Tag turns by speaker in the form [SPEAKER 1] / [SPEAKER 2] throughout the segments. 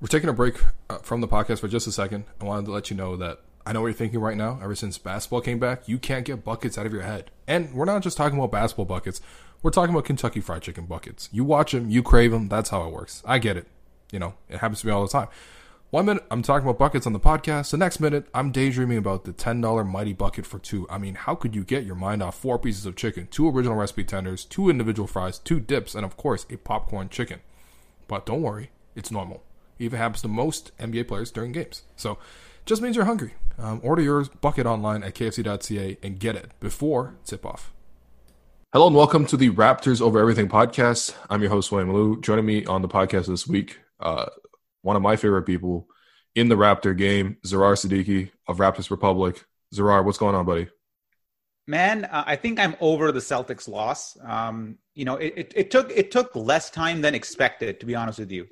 [SPEAKER 1] We're taking a break uh, from the podcast for just a second. I wanted to let you know that I know what you're thinking right now. Ever since basketball came back, you can't get buckets out of your head. And we're not just talking about basketball buckets. We're talking about Kentucky Fried Chicken buckets. You watch them, you crave them. That's how it works. I get it. You know, it happens to me all the time. One minute I'm talking about buckets on the podcast. The next minute I'm daydreaming about the $10 mighty bucket for two. I mean, how could you get your mind off four pieces of chicken, two original recipe tenders, two individual fries, two dips, and of course a popcorn chicken? But don't worry, it's normal. It even happens to most NBA players during games. So, just means you're hungry. Um, order your bucket online at kfc.ca and get it before tip off. Hello and welcome to the Raptors Over Everything podcast. I'm your host, William Lou. Joining me on the podcast this week, uh, one of my favorite people in the Raptor game, Zarar Siddiqui of Raptors Republic. Zarar, what's going on, buddy?
[SPEAKER 2] Man, uh, I think I'm over the Celtics loss. Um, you know, it, it, it, took it took less time than expected, to be honest with you.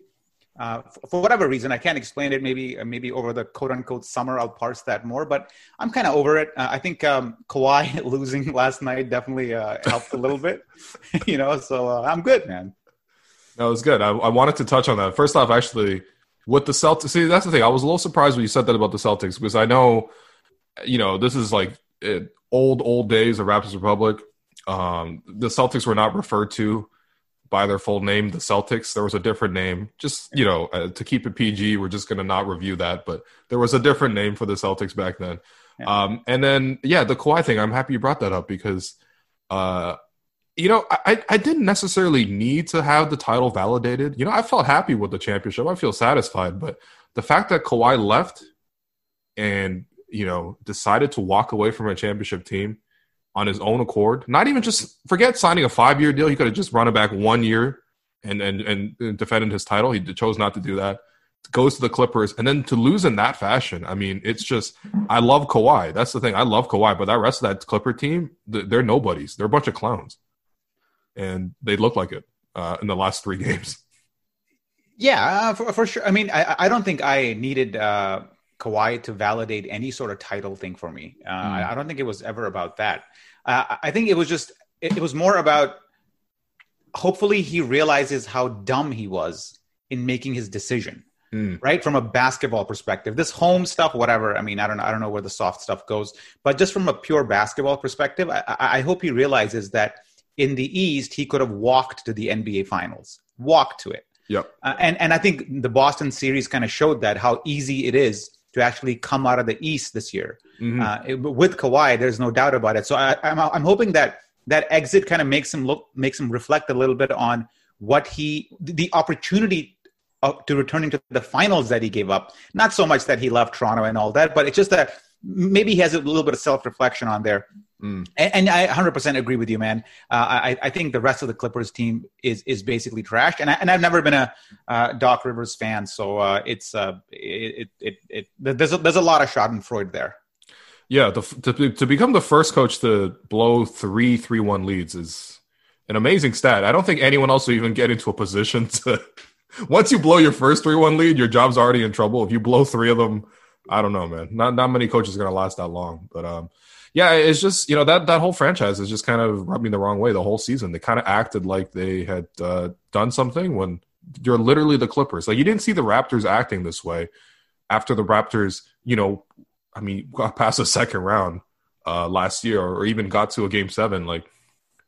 [SPEAKER 2] Uh, for, whatever reason, I can't explain it. Maybe uh, maybe over the quote unquote summer, I'll parse that more. But I'm kind of over it. Uh, I think um, Kawhi losing last night definitely uh, helped a little bit. you know, so uh, I'm good, man.
[SPEAKER 1] No, it was good. I, I wanted to touch on that. First off, actually, with the Celtics, see, that's the thing. I was a little surprised when you said that about the Celtics because I know, you know, this is like it, old, old days of Raptors Republic. Um, the Celtics were not referred to by their full name, the Celtics. There was a different name. Just you know, uh, to keep it PG, we're just going to not review that. But there was a different name for the Celtics back then. Yeah. Um, and then yeah, the Kawhi thing. I'm happy you brought that up because, uh, you know, I I didn't necessarily need to have the title validated. You know, I felt happy with the championship. I feel satisfied, but the fact that Kawhi left and you know decided to walk away from a championship team on his own accord. Not even just forget signing a five year deal. He could have just run it back one year and and and defended his title. He chose not to do that. Goes to the Clippers and then to lose in that fashion. I mean, it's just I love Kawhi. That's the thing. I love Kawhi, but that rest of that Clipper team, they're nobodies. They're a bunch of clowns, and they look like it uh, in the last three games.
[SPEAKER 2] Yeah, uh, for, for, sure. I mean, I, I don't think I needed uh, Kawhi to validate any sort of title thing for me. Uh, mm. I, don't think it was ever about that. Uh, I think it was just it, it was more about hopefully he realizes how dumb he was in making his decision. Mm. Right from a basketball perspective, this home stuff, whatever. I mean, I don't know. I don't know where the soft stuff goes, but just from a pure basketball perspective, I, I hope he realizes that in the East he could have walked to the NBA Finals, walked to it.
[SPEAKER 1] Yep.
[SPEAKER 2] Uh, and and I think the Boston series kind of showed that how easy it is to actually come out of the East this year. Mm-hmm. Uh, it, with Kawhi, there's no doubt about it. So I, I'm, I'm hoping that that exit kind of makes him look, makes him reflect a little bit on what he, the opportunity of, to returning to the finals that he gave up. Not so much that he left Toronto and all that, but it's just that maybe he has a little bit of self reflection on there. Mm. And, and, I 100% agree with you, man. Uh, I, I, think the rest of the Clippers team is is basically trashed, and, I, and I've never been a uh, Doc Rivers fan, so uh, it's uh, it, it, it, it, there's a, there's a lot of Schadenfreude there.
[SPEAKER 1] Yeah, the, to to become the first coach to blow three three one leads is an amazing stat. I don't think anyone else will even get into a position to. Once you blow your first three one lead, your job's already in trouble. If you blow three of them, I don't know, man. Not not many coaches are gonna last that long, but um yeah, it's just you know that that whole franchise is just kind of rubbed me the wrong way the whole season. They kind of acted like they had uh, done something when you're literally the Clippers. Like you didn't see the Raptors acting this way after the Raptors, you know, I mean, got past the second round uh, last year, or even got to a game seven. Like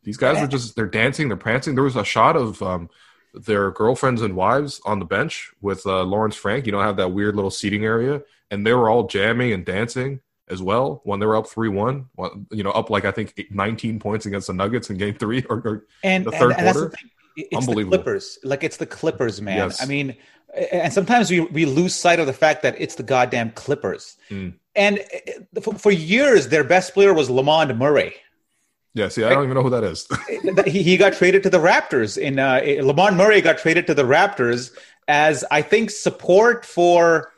[SPEAKER 1] these guys were just they're dancing, they're prancing. There was a shot of um, their girlfriends and wives on the bench with uh, Lawrence Frank. You don't know, have that weird little seating area, and they were all jamming and dancing as well when they were up 3-1 you know up like i think 19 points against the nuggets in game three or, or
[SPEAKER 2] and, the third and, and quarter it's Unbelievable. the clippers like it's the clippers man yes. i mean and sometimes we, we lose sight of the fact that it's the goddamn clippers mm. and for, for years their best player was lamond murray
[SPEAKER 1] Yeah, see, I don't even know who that is.
[SPEAKER 2] he, he got traded to the Raptors. In uh, Lamond Murray got traded to the Raptors as I think support for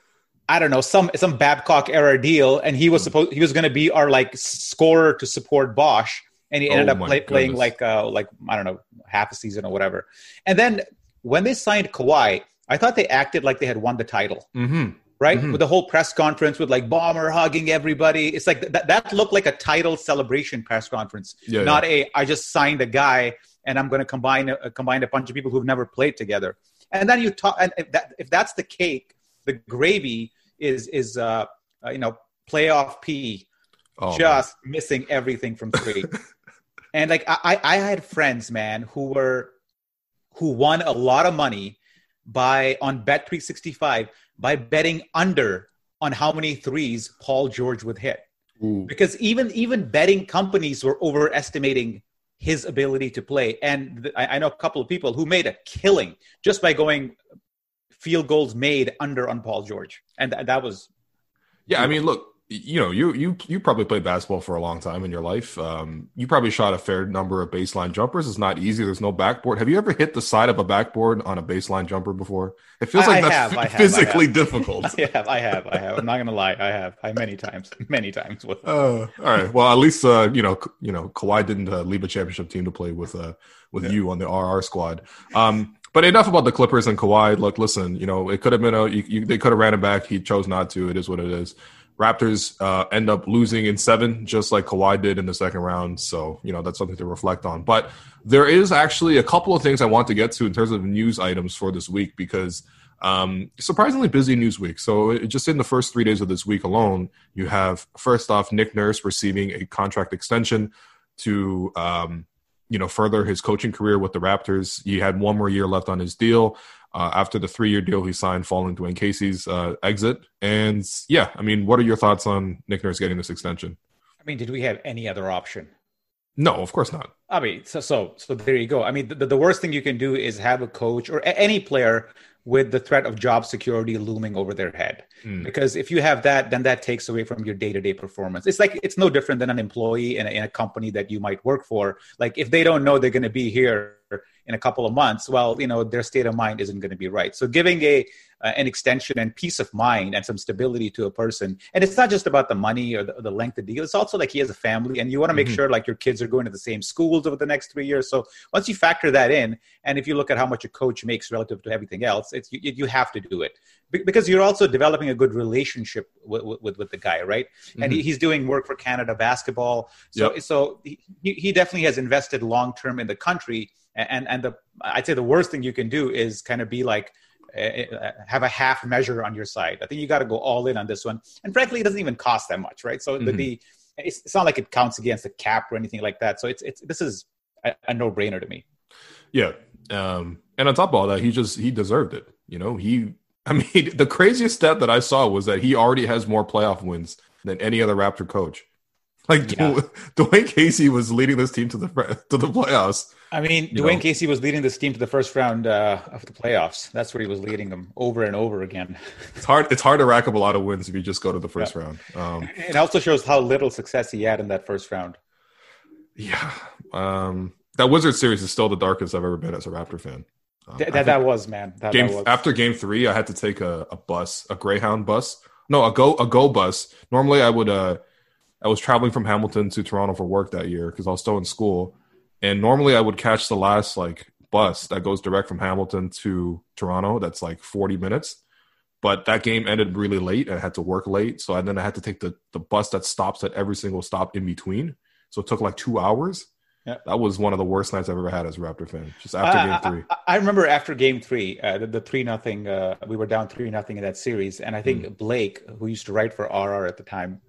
[SPEAKER 2] I don't know some some Babcock era deal, and he was supposed he was going to be our like scorer to support Bosh, and he ended oh up play, playing like uh like I don't know half a season or whatever. And then when they signed Kawhi, I thought they acted like they had won the title.
[SPEAKER 1] Mm-hmm.
[SPEAKER 2] Right, mm-hmm. with the whole press conference with like Ballmer hugging everybody, it's like that. That looked like a title celebration press conference, yeah, not yeah. a. I just signed a guy and I'm going to combine a, combine a bunch of people who've never played together. And then you talk, and if, that, if that's the cake, the gravy is is uh, uh you know playoff P, oh, just man. missing everything from three. and like I, I had friends, man, who were who won a lot of money by on Bet 365 by betting under on how many threes Paul George would hit. Ooh. Because even even betting companies were overestimating his ability to play. And I know a couple of people who made a killing just by going field goals made under on Paul George, and th- that was.
[SPEAKER 1] Yeah, I mean, look, you know, you you you probably played basketball for a long time in your life. Um, you probably shot a fair number of baseline jumpers. It's not easy. There's no backboard. Have you ever hit the side of a backboard on a baseline jumper before? It feels like I that's have, physically have, difficult.
[SPEAKER 2] I have, I have, I have. I'm not gonna lie, I have. I many times, many times. With
[SPEAKER 1] uh, all right. Well, at least uh, you know, you know, Kawhi didn't uh, leave a championship team to play with uh with yeah. you on the RR squad. Um, but enough about the Clippers and Kawhi. Look, listen, you know, it could have been a you, you, they could have ran it back. He chose not to. It is what it is. Raptors uh, end up losing in seven, just like Kawhi did in the second round. So, you know, that's something to reflect on. But there is actually a couple of things I want to get to in terms of news items for this week because um, surprisingly busy news week. So, it, just in the first three days of this week alone, you have first off Nick Nurse receiving a contract extension to, um, you know, further his coaching career with the Raptors. He had one more year left on his deal uh, after the three year deal he signed following Dwane Casey's uh, exit. And yeah, I mean, what are your thoughts on Nick Nurse getting this extension?
[SPEAKER 2] I mean, did we have any other option?
[SPEAKER 1] No, of course not.
[SPEAKER 2] I mean, so so so there you go. I mean, the, the worst thing you can do is have a coach or a- any player with the threat of job security looming over their head. Mm. Because if you have that, then that takes away from your day to day performance. It's like it's no different than an employee in a, in a company that you might work for. Like if they don't know they're going to be here in a couple of months, well, you know, their state of mind isn't going to be right. So giving a uh, an extension and peace of mind and some stability to a person, and it's not just about the money or the, the length of the deal. It's also like he has a family, and you want to make mm-hmm. sure like your kids are going to the same schools over the next three years. So once you factor that in, and if you look at how much a coach makes relative to everything else, it's you, you have to do it because you're also developing a good relationship with, with, with the guy, right? Mm-hmm. And he, he's doing work for Canada basketball, so yep. so he, he definitely has invested long term in the country and and the I'd say the worst thing you can do is kind of be like uh, have a half measure on your side. I think you got to go all in on this one. And frankly, it doesn't even cost that much, right? So mm-hmm. the, the it's, it's, not like it counts against the cap or anything like that. So it's it's this is a, a no brainer to me.
[SPEAKER 1] Yeah, um, and on top of all that, he just he deserved it. You know, he. I mean, the craziest stat that I saw was that he already has more playoff wins than any other Raptor coach. Like yeah. Dwane Casey was leading this team to the to the playoffs.
[SPEAKER 2] I mean, Dwane know. Casey was leading this team to the first round uh, of the playoffs. That's where he was leading them over and over again.
[SPEAKER 1] It's hard. It's hard to rack up a lot of wins if you just go to the first yeah. round. Um,
[SPEAKER 2] it also shows how little success he had in that first round.
[SPEAKER 1] Yeah, um, that Wizard series is still the darkest I've ever been as a Raptor fan.
[SPEAKER 2] Um, that, that, that was man. That,
[SPEAKER 1] game
[SPEAKER 2] that was.
[SPEAKER 1] after game three, I had to take a, a bus, a Greyhound bus. No, a go a go bus. Normally, I would uh I was traveling from Hamilton to Toronto for work that year because I was still in school. And normally I would catch the last like bus that goes direct from Hamilton to Toronto. That's like 40 minutes. But that game ended really late and I had to work late. So and then I had to take the, the bus that stops at every single stop in between. So it took like two hours. Yeah. That was one of the worst nights I've ever had as a Raptor fan. Just after uh, game three,
[SPEAKER 2] I, I, remember after game three, uh, the, the, three nothing. Uh, we were down three nothing in that series, and I think mm. Blake, who used to write for RR at the time,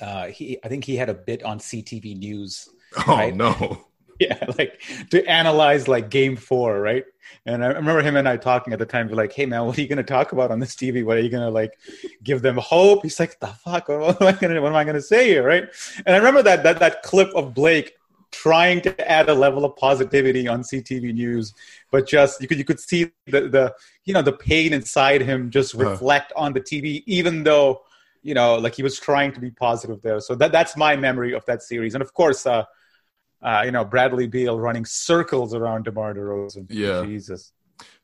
[SPEAKER 2] uh, he I think he had a bit on CTV News.
[SPEAKER 1] Oh right? no.
[SPEAKER 2] Yeah, like to analyze like game four, right? And I remember him and I talking at the time. We're like, "Hey man, what are you going to talk about on this TV? What are you going to like give them hope?" He's like, "The fuck? What am I going to? What am I going to say here?" Right? And I remember that that that clip of Blake trying to add a level of positivity on CTV News, but just you could you could see the the you know the pain inside him just uh-huh. reflect uh-huh. on the TV, even though you know, like he was trying to be positive there. So that that's my memory of that series. And of course, uh, uh, you know, Bradley Beal running circles around DeMar DeRozan.
[SPEAKER 1] Yeah.
[SPEAKER 2] Jesus.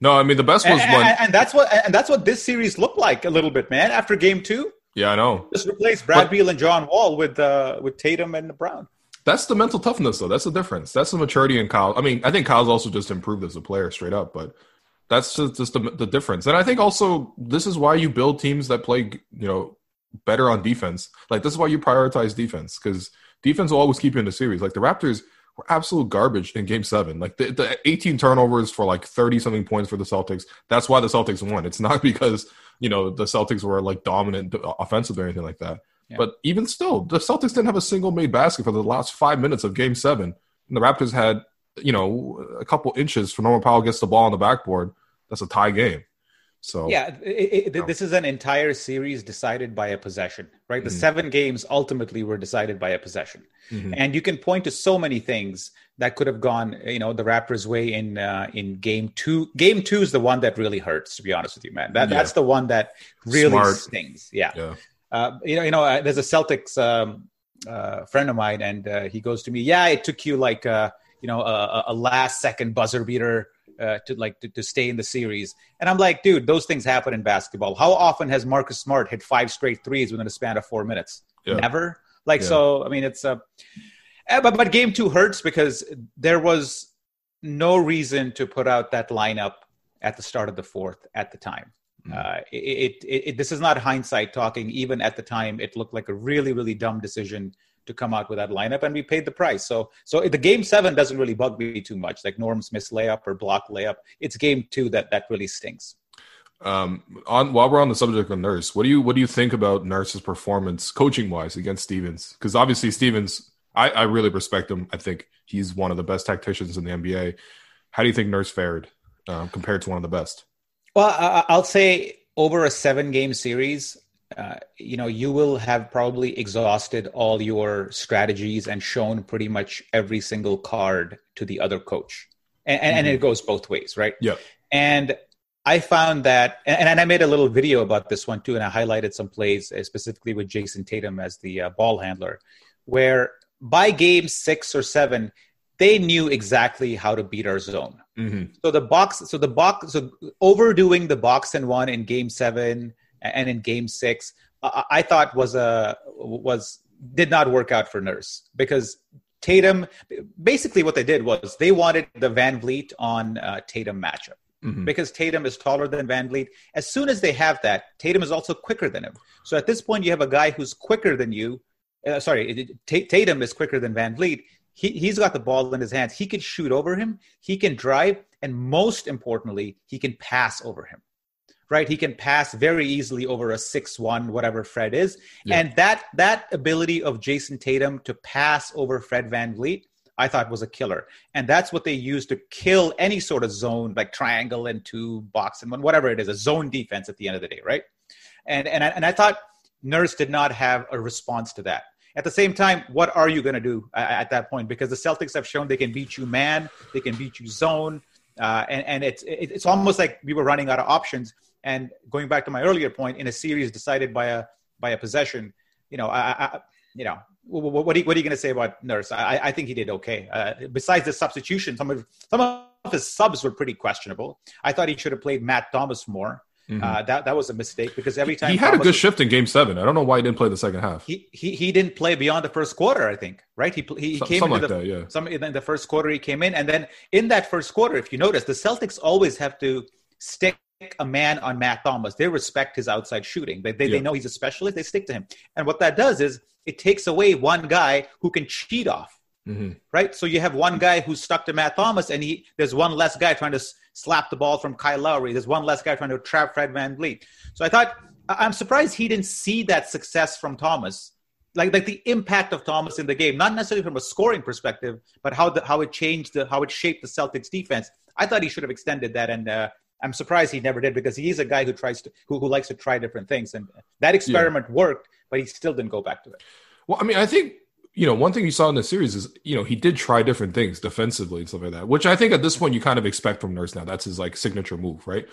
[SPEAKER 1] No, I mean the best was
[SPEAKER 2] and,
[SPEAKER 1] when
[SPEAKER 2] and, and that's what and that's what this series looked like a little bit, man. After game two,
[SPEAKER 1] Yeah, I know.
[SPEAKER 2] just replace Brad
[SPEAKER 1] But-
[SPEAKER 2] Beal and John Wall with uh, with Tatum and Brown.
[SPEAKER 1] That's the mental toughness, though. That's the difference. That's the maturity in Kyle. I mean, I think Kyle's also just improved as a player, straight up. But that's just, just the, the difference. And I think also this is why you build teams that play, you know, better on defense. Like this is why you prioritize defense because defense will always keep you in the series. Like the Raptors were absolute garbage in Game Seven. Like the, the 18 turnovers for like 30 something points for the Celtics. That's why the Celtics won. It's not because you know the Celtics were like dominant uh, offensive or anything like that.
[SPEAKER 2] Yeah.
[SPEAKER 1] But even still, the Celtics didn't have a single made basket for the last five minutes of Game Seven, and the Raptors had you know a couple inches for Norman Powell gets the ball on the backboard. That's a tie game. So
[SPEAKER 2] Yeah, it, it, this is an entire series decided by a possession, right? The
[SPEAKER 1] Mhm.
[SPEAKER 2] seven games ultimately were decided by a possession,
[SPEAKER 1] Mhm.
[SPEAKER 2] and you can point to so many things that could have gone, you know, the Raptors' way in uh, in game two. Game two is the one that really hurts, to be honest with you, man. That
[SPEAKER 1] Yeah.
[SPEAKER 2] that's the one that really
[SPEAKER 1] Smart.
[SPEAKER 2] stings. Yeah,
[SPEAKER 1] yeah.
[SPEAKER 2] uh, you know, you know, uh, there's a Celtics um, uh, friend of mine, and uh, he goes to me, "Yeah, it took you like, uh, you know, a, a last second buzzer beater uh, to like to, to stay in the series." And I'm like, "Dude, those things happen in basketball. How often has Marcus Smart hit five straight threes within a span of four minutes?
[SPEAKER 1] Yeah.
[SPEAKER 2] Never. Like,
[SPEAKER 1] Yeah.
[SPEAKER 2] so I mean, it's uh, eh, but but game two hurts because there was no reason to put out that lineup at the start of the fourth at the time. Uh, it, it, it, this is not hindsight talking. Even at the time, it looked like a really, really dumb decision to come out with that lineup, and we paid the price. So, so the game seven doesn't really bug me too much, like Norm's miss layup or block layup. It's game two that that really stinks.
[SPEAKER 1] Um, on while we're on the subject of Nurse, what do you what do you think about Nurse's performance, coaching wise, against Stevens? Because obviously Stevens, I, I really respect him. I think he's one of the best tacticians in the NBA. How do you think Nurse fared um, compared to one of the best?
[SPEAKER 2] Well, I'll say over a seven game series, uh, you know, you will have probably exhausted all your strategies and shown pretty much every single card to the other coach. And, and, and it goes both ways, right?
[SPEAKER 1] Yeah.
[SPEAKER 2] And I found that, and, and I made a little video about this one too, and I highlighted some plays uh, specifically with Jayson Tatum as the uh, ball handler, where by game six or seven, they knew exactly how to beat our zone.
[SPEAKER 1] Mm-hmm.
[SPEAKER 2] So the box, so the box, so overdoing the box and one in game seven and in game six, I, I thought was a was did not work out for Nurse because Tatum. Basically, what they did was they wanted the VanVleet on uh, Tatum matchup
[SPEAKER 1] Mhm.
[SPEAKER 2] because Tatum is taller than VanVleet. As soon as they have that, Tatum is also quicker than him. So at this point, you have a guy who's quicker than you. Uh, sorry, Tatum is quicker than VanVleet. He, he's got the ball in his hands. He can shoot over him. He can drive, and most importantly, he can pass over him. Right? He can pass very easily over a six-one, whatever Fred is,
[SPEAKER 1] Yeah.
[SPEAKER 2] and that that ability of Jayson Tatum to pass over Fred VanVleet, I thought was a killer. And that's what they use to kill any sort of zone, like triangle and two, box and one, whatever it is, a zone defense at the end of the day, right? And and I, and I thought Nurse did not have a response to that. At the same time, what are you going to do at that point? Because the Celtics have shown they can beat you man, they can beat you zone, uh, and and it's it's almost like we were running out of options. And going back to my earlier point, in a series decided by a by a possession, you know, I, I you know, what, what are you, what are you going to say about Nurse? I, I think he did okay. Uh, besides the substitution, some of some of his subs were pretty questionable. I thought he should have played Matt Thomas more. Uh, that that was a mistake because every time
[SPEAKER 1] Mm-hmm. He had a good shift in Game Seven. I don't know why he didn't play the second half.
[SPEAKER 2] he, he he didn't play beyond the first quarter. I think right. He he, he came
[SPEAKER 1] something
[SPEAKER 2] into
[SPEAKER 1] like
[SPEAKER 2] the
[SPEAKER 1] that, yeah.
[SPEAKER 2] some in the first quarter. He came in, and then in that first quarter, if you notice, the Celtics always have to stick a man on Matt Thomas. They respect his outside shooting. They they,
[SPEAKER 1] Yeah.
[SPEAKER 2] they know he's a specialist. They stick to him, and what that does is it takes away one guy who can cheat off
[SPEAKER 1] Mhm.
[SPEAKER 2] right? So you have one guy who's stuck to Matt Thomas, and he there's one less guy trying to slap the ball from Kyle Lowry. There's one less guy trying to trap Fred VanVleet. So I thought I'm surprised he didn't see that success from Thomas, like like the impact of Thomas in the game, not necessarily from a scoring perspective, but how the how it changed the how it shaped the Celtics defense. I thought he should have extended that, and uh, I'm surprised he never did because he's a guy who tries to who, who likes to try different things, and that experiment worked, but he still didn't go back to it.
[SPEAKER 1] Well, I mean, I think you know one thing you saw in the series is you know he did try different things defensively and stuff like that, which I think at this point you kind of expect from Nurse now. That's his like signature move, right?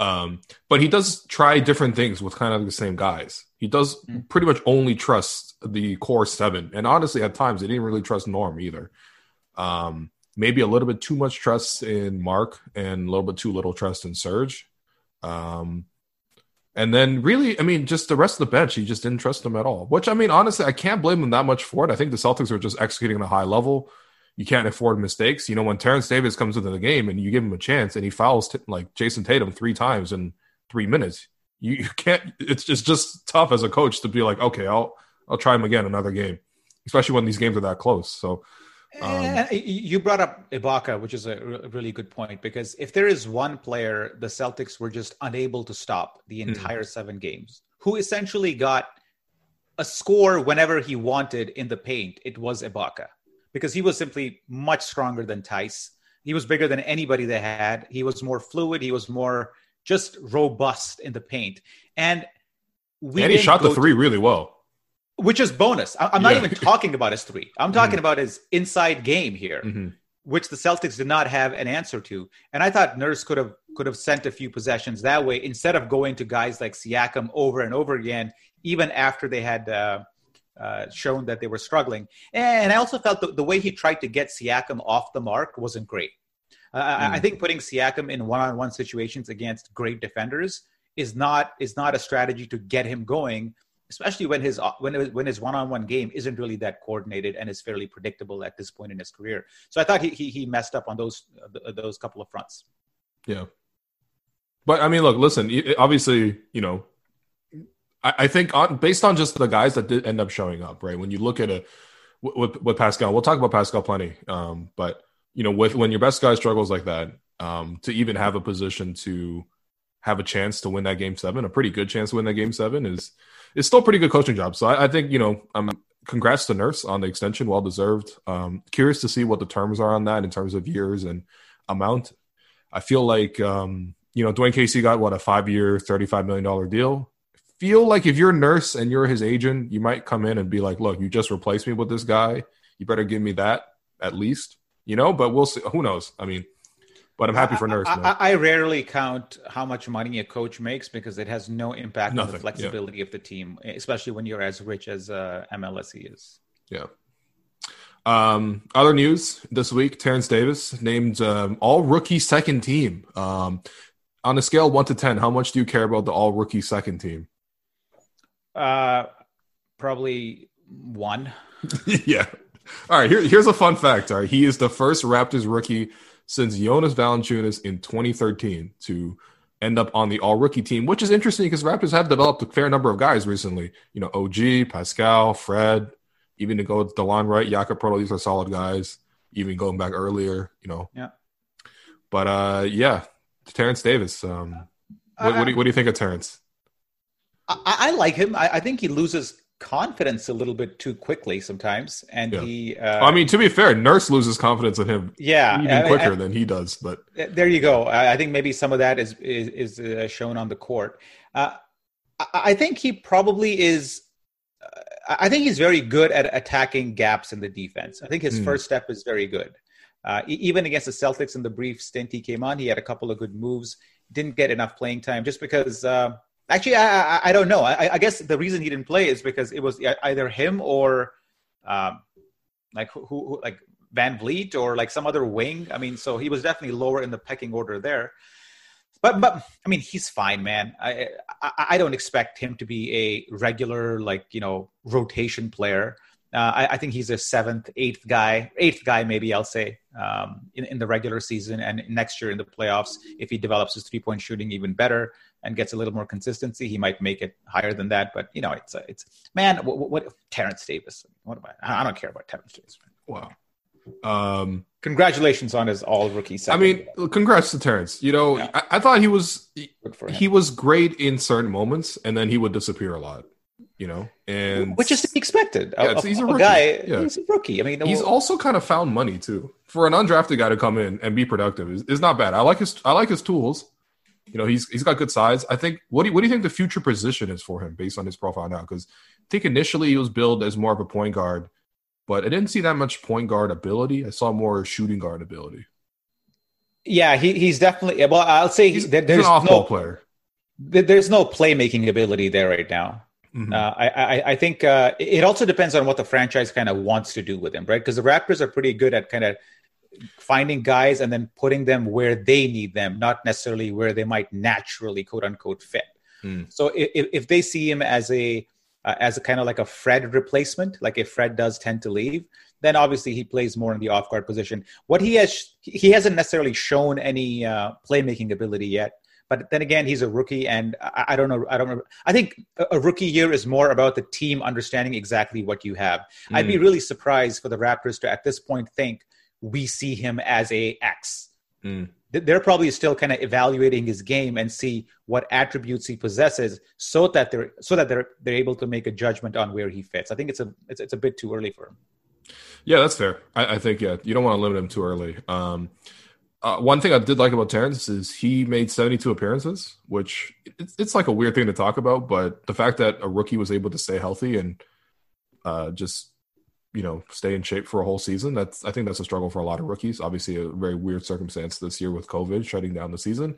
[SPEAKER 1] Um, but he does try different things with kind of the same guys. He does pretty much only trust the core seven, and honestly, at times he didn't really trust Norm either. Um, maybe a little bit too much trust in Marc and a little bit too little trust in Serge. Um, and then really, I mean, just the rest of the bench, he just didn't trust them at all. Which I mean, honestly, I can't blame them that much for it. I think the Celtics are just executing at a high level. You can't afford mistakes. You know, when Terrence Davis comes into the game and you give him a chance and he fouls t- like Jayson Tatum three times in three minutes, you, you can't. It's just just tough as a coach to be like, okay, I'll I'll try him again another game, especially when these games are that close. So
[SPEAKER 2] um, you brought up Ibaka, which is a really good point because if there is one player the Celtics were just unable to stop the hmm. entire mm. seven games, who essentially got a score whenever he wanted in the paint, it was Ibaka because he was simply much stronger than Theis. He was bigger than anybody they had. He was more fluid. He was more just robust in the paint, and
[SPEAKER 1] we and he shot the three to, really well
[SPEAKER 2] which is bonus. I'm not yeah. even talking about his three. I'm talking mm-hmm. about his inside game here, mm-hmm. which the Celtics did not have an answer to. And I thought Nurse could have could have sent a few possessions that way instead of going to guys like Siakam over and over again, even after they had uh, uh, shown that they were struggling. And I also felt the, the way he tried to get Siakam off the mark wasn't great. Uh, mm. I, I think putting Siakam in one-on-one situations against great defenders is not is not a strategy to get him going especially when his when when his one-on-one game isn't really that coordinated and is fairly predictable at this point in his career. So I thought he he, he messed up on those uh, those couple of fronts.
[SPEAKER 1] Yeah, but I mean, look, listen. Obviously, you know, I, I think on, based on just the guys that did end up showing up, right? When you look at a with, with Pascal, we'll talk about Pascal plenty. Um, but you know, with when your best guy struggles like that, um, to even have a position to have a chance to win that game seven, a pretty good chance to win that game seven is it's still a pretty good coaching job. So I, I think you know, I'm um, congrats to Nurse on the extension, well deserved. Um, curious to see what the terms are on that in terms of years and amount. I feel like um, you know Dwane Casey got what a five year, thirty five million dollar deal. Feel like if you're Nurse and you're his agent, you might come in and be like, "Look, you just replaced me with this guy. You better give me that at least." You know, but we'll see. Who knows? I mean, but I'm happy for Nurse.
[SPEAKER 2] I, I, I, rarely count how much money a coach makes because it has no impact Nothing. on the flexibility yeah. of the team, especially when you're as rich as uh, MLSE is.
[SPEAKER 1] Yeah. Um, other news this week: Terrence Davis named um, All Rookie Second Team. Um, on a scale one to ten, how much do you care about the All Rookie Second Team?
[SPEAKER 2] Uh, probably one.
[SPEAKER 1] yeah. All right. Here, here's a fun fact. All right, he is the first Raptors rookie since Jonas Valanciunas in 2013 to end up on the all rookie team, which is interesting because Raptors have developed a fair number of guys recently. You know, OG, Pascal, Fred, even to go with Delon Wright, Jakob Poeltl, these are solid guys. Even going back earlier, you know.
[SPEAKER 2] Yeah.
[SPEAKER 1] But uh, yeah, Terrence Davis. Um, what, what, do you, what do you think of Terrence?
[SPEAKER 2] I, I like him. I, I, think he loses confidence a little bit too quickly sometimes, and yeah. he. Uh,
[SPEAKER 1] I mean, to be fair, Nurse loses confidence in him.
[SPEAKER 2] Yeah,
[SPEAKER 1] even quicker than he does. But
[SPEAKER 2] there you go. I think maybe some of that is is, is uh, shown on the court. Uh, I think he probably is. Uh, I think he's very good at attacking gaps in the defense. I think his mm. first step is very good. Uh, even against the Celtics in the brief stint he came on, he had a couple of good moves. Didn't get enough playing time just because uh, Actually, I, I, I don't know. I, I, guess the reason he didn't play is because it was either him or um, like who, who, like VanVleet or like some other wing. I mean, so he was definitely lower in the pecking order there. But but I mean, he's fine, man. I, I, I don't expect him to be a regular like you know rotation player. Uh, I, I, think he's a seventh, eighth guy, eighth guy maybe I'll say um, in, in the regular season and next year in the playoffs. If he develops his three point shooting even better and gets a little more consistency, he might make it higher than that. But you know, it's it's man, what, what Terrence Davis? What am I? I don't care about Terrence Davis.
[SPEAKER 1] Wow. Um,
[SPEAKER 2] Congratulations on his all rookie.
[SPEAKER 1] I mean, congrats to Terrence. You know, yeah. I, I, thought he was he was great in certain moments, and then he would disappear a lot you know, and
[SPEAKER 2] which is to be expected. Yeah, a, he's a, a guy. Yeah. He's a rookie. I mean,
[SPEAKER 1] he's well, also kind of found money too for an undrafted guy to come in and be productive is, is not bad. I like his I like his tools. You know, he's he's got good size. I think. What do you, what do you think the future position is for him based on his profile now? Because I think initially he was billed as more of a point guard, but I didn't see that much point guard ability. I saw more shooting guard ability.
[SPEAKER 2] Yeah, he, he's definitely. Well, I'll say
[SPEAKER 1] he's, there, there's he's an off-ball no, player.
[SPEAKER 2] There's no playmaking ability there right now. Mm-hmm. Uh, I, I, I think uh, it also depends on what the franchise kind of wants to do with him, right? Because the Raptors are pretty good at kind of finding guys and then putting them where they need them, not necessarily where they might naturally quote unquote fit. Mm. So if, if they see him as a uh, as a kind of like a Fred replacement, like if Fred does tend to leave, then obviously he plays more in the off guard position. What he has, he hasn't necessarily shown any uh, playmaking ability yet. But then again, he's a rookie, and I, I, don't know. I don't know. I think a rookie year is more about the team understanding exactly what you have. Mm. I'd be mm. really surprised for the Raptors to, at this point, think we see him as a X. Mm. They're probably still kind of evaluating his game and see what attributes he possesses, so that they're so that they're they're able to make a judgment on where he fits. I think it's a it's, it's a bit too early for him.
[SPEAKER 1] Yeah, that's fair. I, I think yeah, you don't want to limit him too early. Um, uh, one thing I did like about Terrence is he made 72 appearances, which it's, it's, like a weird thing to talk about, but the fact that a rookie was able to stay healthy and uh, just you know stay in shape for a whole season, that's I think that's a struggle for a lot of rookies. Obviously, a very weird circumstance this year with COVID shutting down the season.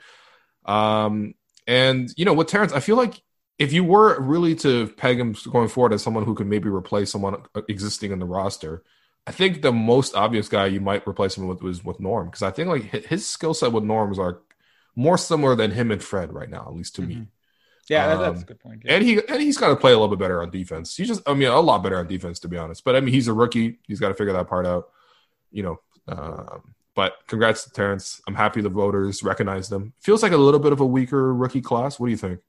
[SPEAKER 1] Um, and you know, with Terrence, I feel like if you were really to peg him going forward as someone who could maybe replace someone existing in the roster, I think the most obvious guy you might replace him with was with Norm because I think like his skill set with Norms are more similar than him and Fred right now, at least to mm-hmm. me.
[SPEAKER 2] Yeah, um, that's a good point.
[SPEAKER 1] Yeah. And he and he's got to play a little bit better on defense. He's just, I mean, a lot better on defense to be honest. But I mean, he's a rookie. He's got to figure that part out. You know. Um, but congrats to Terrence. I'm happy the voters recognize them. Feels like a little bit of a weaker rookie class. What do you think?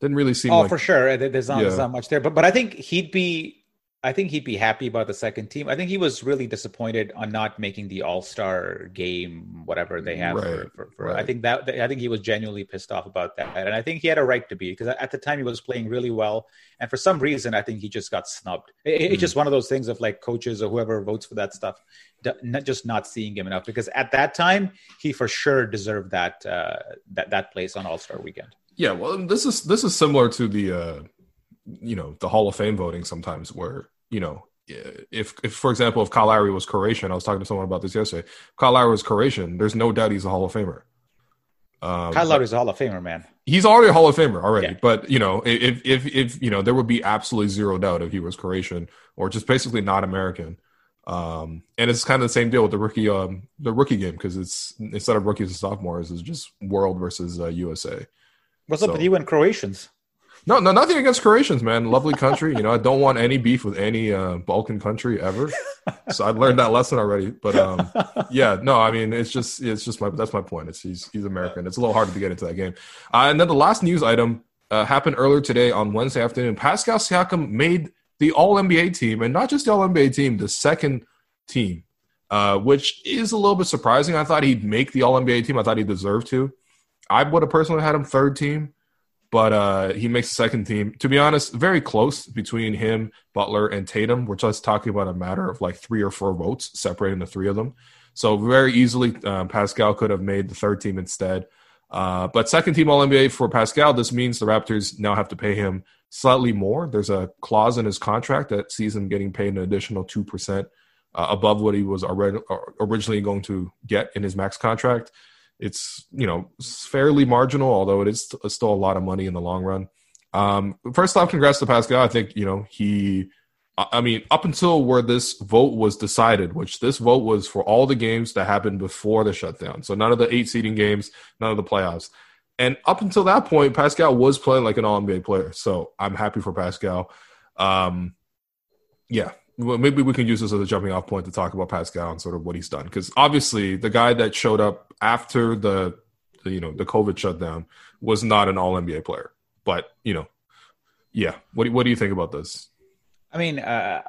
[SPEAKER 1] Didn't really seem.
[SPEAKER 2] Oh,
[SPEAKER 1] like,
[SPEAKER 2] for sure. There's not, yeah. there's not much there, but but I think he'd be I think he'd be happy about the second team. I think he was really disappointed on not making the All Star game, whatever they have. Right, for, for, for right. I think that I think he was genuinely pissed off about that, and I think he had a right to be because at the time he was playing really well, and for some reason I think he just got snubbed. It, mm. It's just one of those things of like coaches or whoever votes for that stuff, not just not seeing him enough because at that time he for sure deserved that uh, that that place on All Star Weekend.
[SPEAKER 1] Yeah, well, this is this is similar to the. Uh you know the Hall of Fame voting sometimes where you know, if, if for example, if Kyle Lowry was Croatian, I was talking to someone about this yesterday. If Kyle Lowry was Croatian. There's no doubt he's a Hall of Famer.
[SPEAKER 2] Um, Kyle Lowry's a Hall of Famer, man.
[SPEAKER 1] He's already a Hall of Famer already. Yeah. But you know, if if if you know, there would be absolutely zero doubt if he was Croatian or just basically not American. Um, and it's kind of the same deal with the rookie um the rookie game because it's instead of rookies and sophomores, it's just world versus uh, USA.
[SPEAKER 2] What's so, up with you and Croatians?
[SPEAKER 1] No, no, nothing against Croatians, man. Lovely country. You know, I don't want any beef with any uh, Balkan country ever. So I learned that lesson already. But um, yeah, no, I mean, it's just, it's just my, that's my point. It's he's, he's American. It's a little harder to get into that game. Uh, and then the last news item uh, happened earlier today on Wednesday afternoon. Pascal Siakam made the All NBA team, and not just the All NBA team, the second team, uh, which is a little bit surprising. I thought he'd make the All NBA team. I thought he deserved to. I would have personally had him third team but uh, he makes the second team. To be honest, very close between him, Butler, and Tatum. We're just talking about a matter of like three or four votes separating the three of them. So very easily, um, Pascal could have made the third team instead. Uh, but second team All NBA for Pascal. This means the Raptors now have to pay him slightly more. There's a clause in his contract that sees him getting paid an additional two percent uh, above what he was already, originally going to get in his max contract it's you know fairly marginal, although it is still a lot of money in the long run. Um, first off, congrats to Pascal. I think you know he. I mean, up until where this vote was decided, which this vote was for all the games that happened before the shutdown, so none of the eight seeding games, none of the playoffs, and up until that point, Pascal was playing like an All NBA player. So I'm happy for Pascal. Um, yeah, well, maybe we can use this as a jumping off point to talk about Pascal and sort of what he's done. Because obviously, the guy that showed up after the, the, you know the COVID shutdown was not an All NBA player. But you know, yeah. What do, what do you think about this?
[SPEAKER 2] I mean, uh,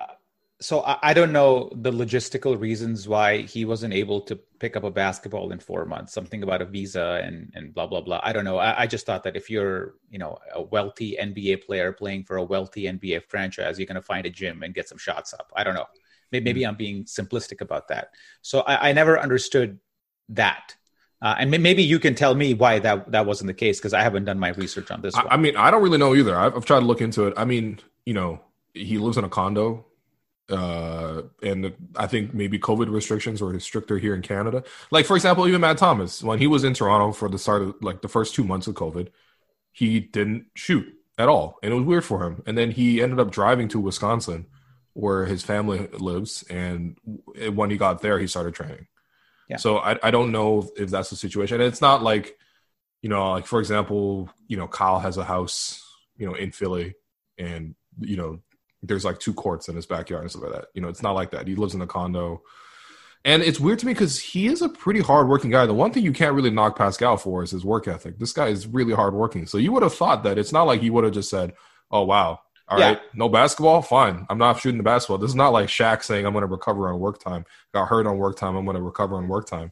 [SPEAKER 2] so I, I, don't know the logistical reasons why he wasn't able to pick up a basketball in four months. Something about a visa and and blah blah blah. I don't know. I, I, just thought that if you're you know a wealthy NBA player playing for a wealthy NBA franchise, you're going to find a gym and get some shots up. I don't know. Maybe, maybe mm-hmm. I'm being simplistic about that. So I, I never understood that. Uh, and maybe you can tell me why that that wasn't the case because I haven't done my research on this.
[SPEAKER 1] I, I, mean, I don't really know either. I've, I've tried to look into it. I mean, you know, he lives in a condo uh, and I think maybe COVID restrictions were stricter here in Canada. Like for example, even Matt Thomas, when he was in Toronto for the start of like the first two months of COVID, he didn't shoot. at all, and it was weird for him. And then he ended up driving to Wisconsin, where his family lives, and when he got there, he started training. Yeah. So I, I don't know if that's the situation. And it's not like, you know, like for example, you know, Kyle has a house, you know, in Philly, and you know, there's like two courts in his backyard and stuff like that. You know, it's not like that. He lives in a condo. And it's weird to me because he is a pretty hardworking guy. The one thing you can't really knock Pascal for is his work ethic. This guy is really hardworking. So you would have thought that it's not like he would have just said, "Oh wow, all yeah. right, no basketball, fine. I'm not shooting the basketball." This is not like Shaq saying, "I'm going to recover on work time." Got hurt on work time. I'm going to recover on work time.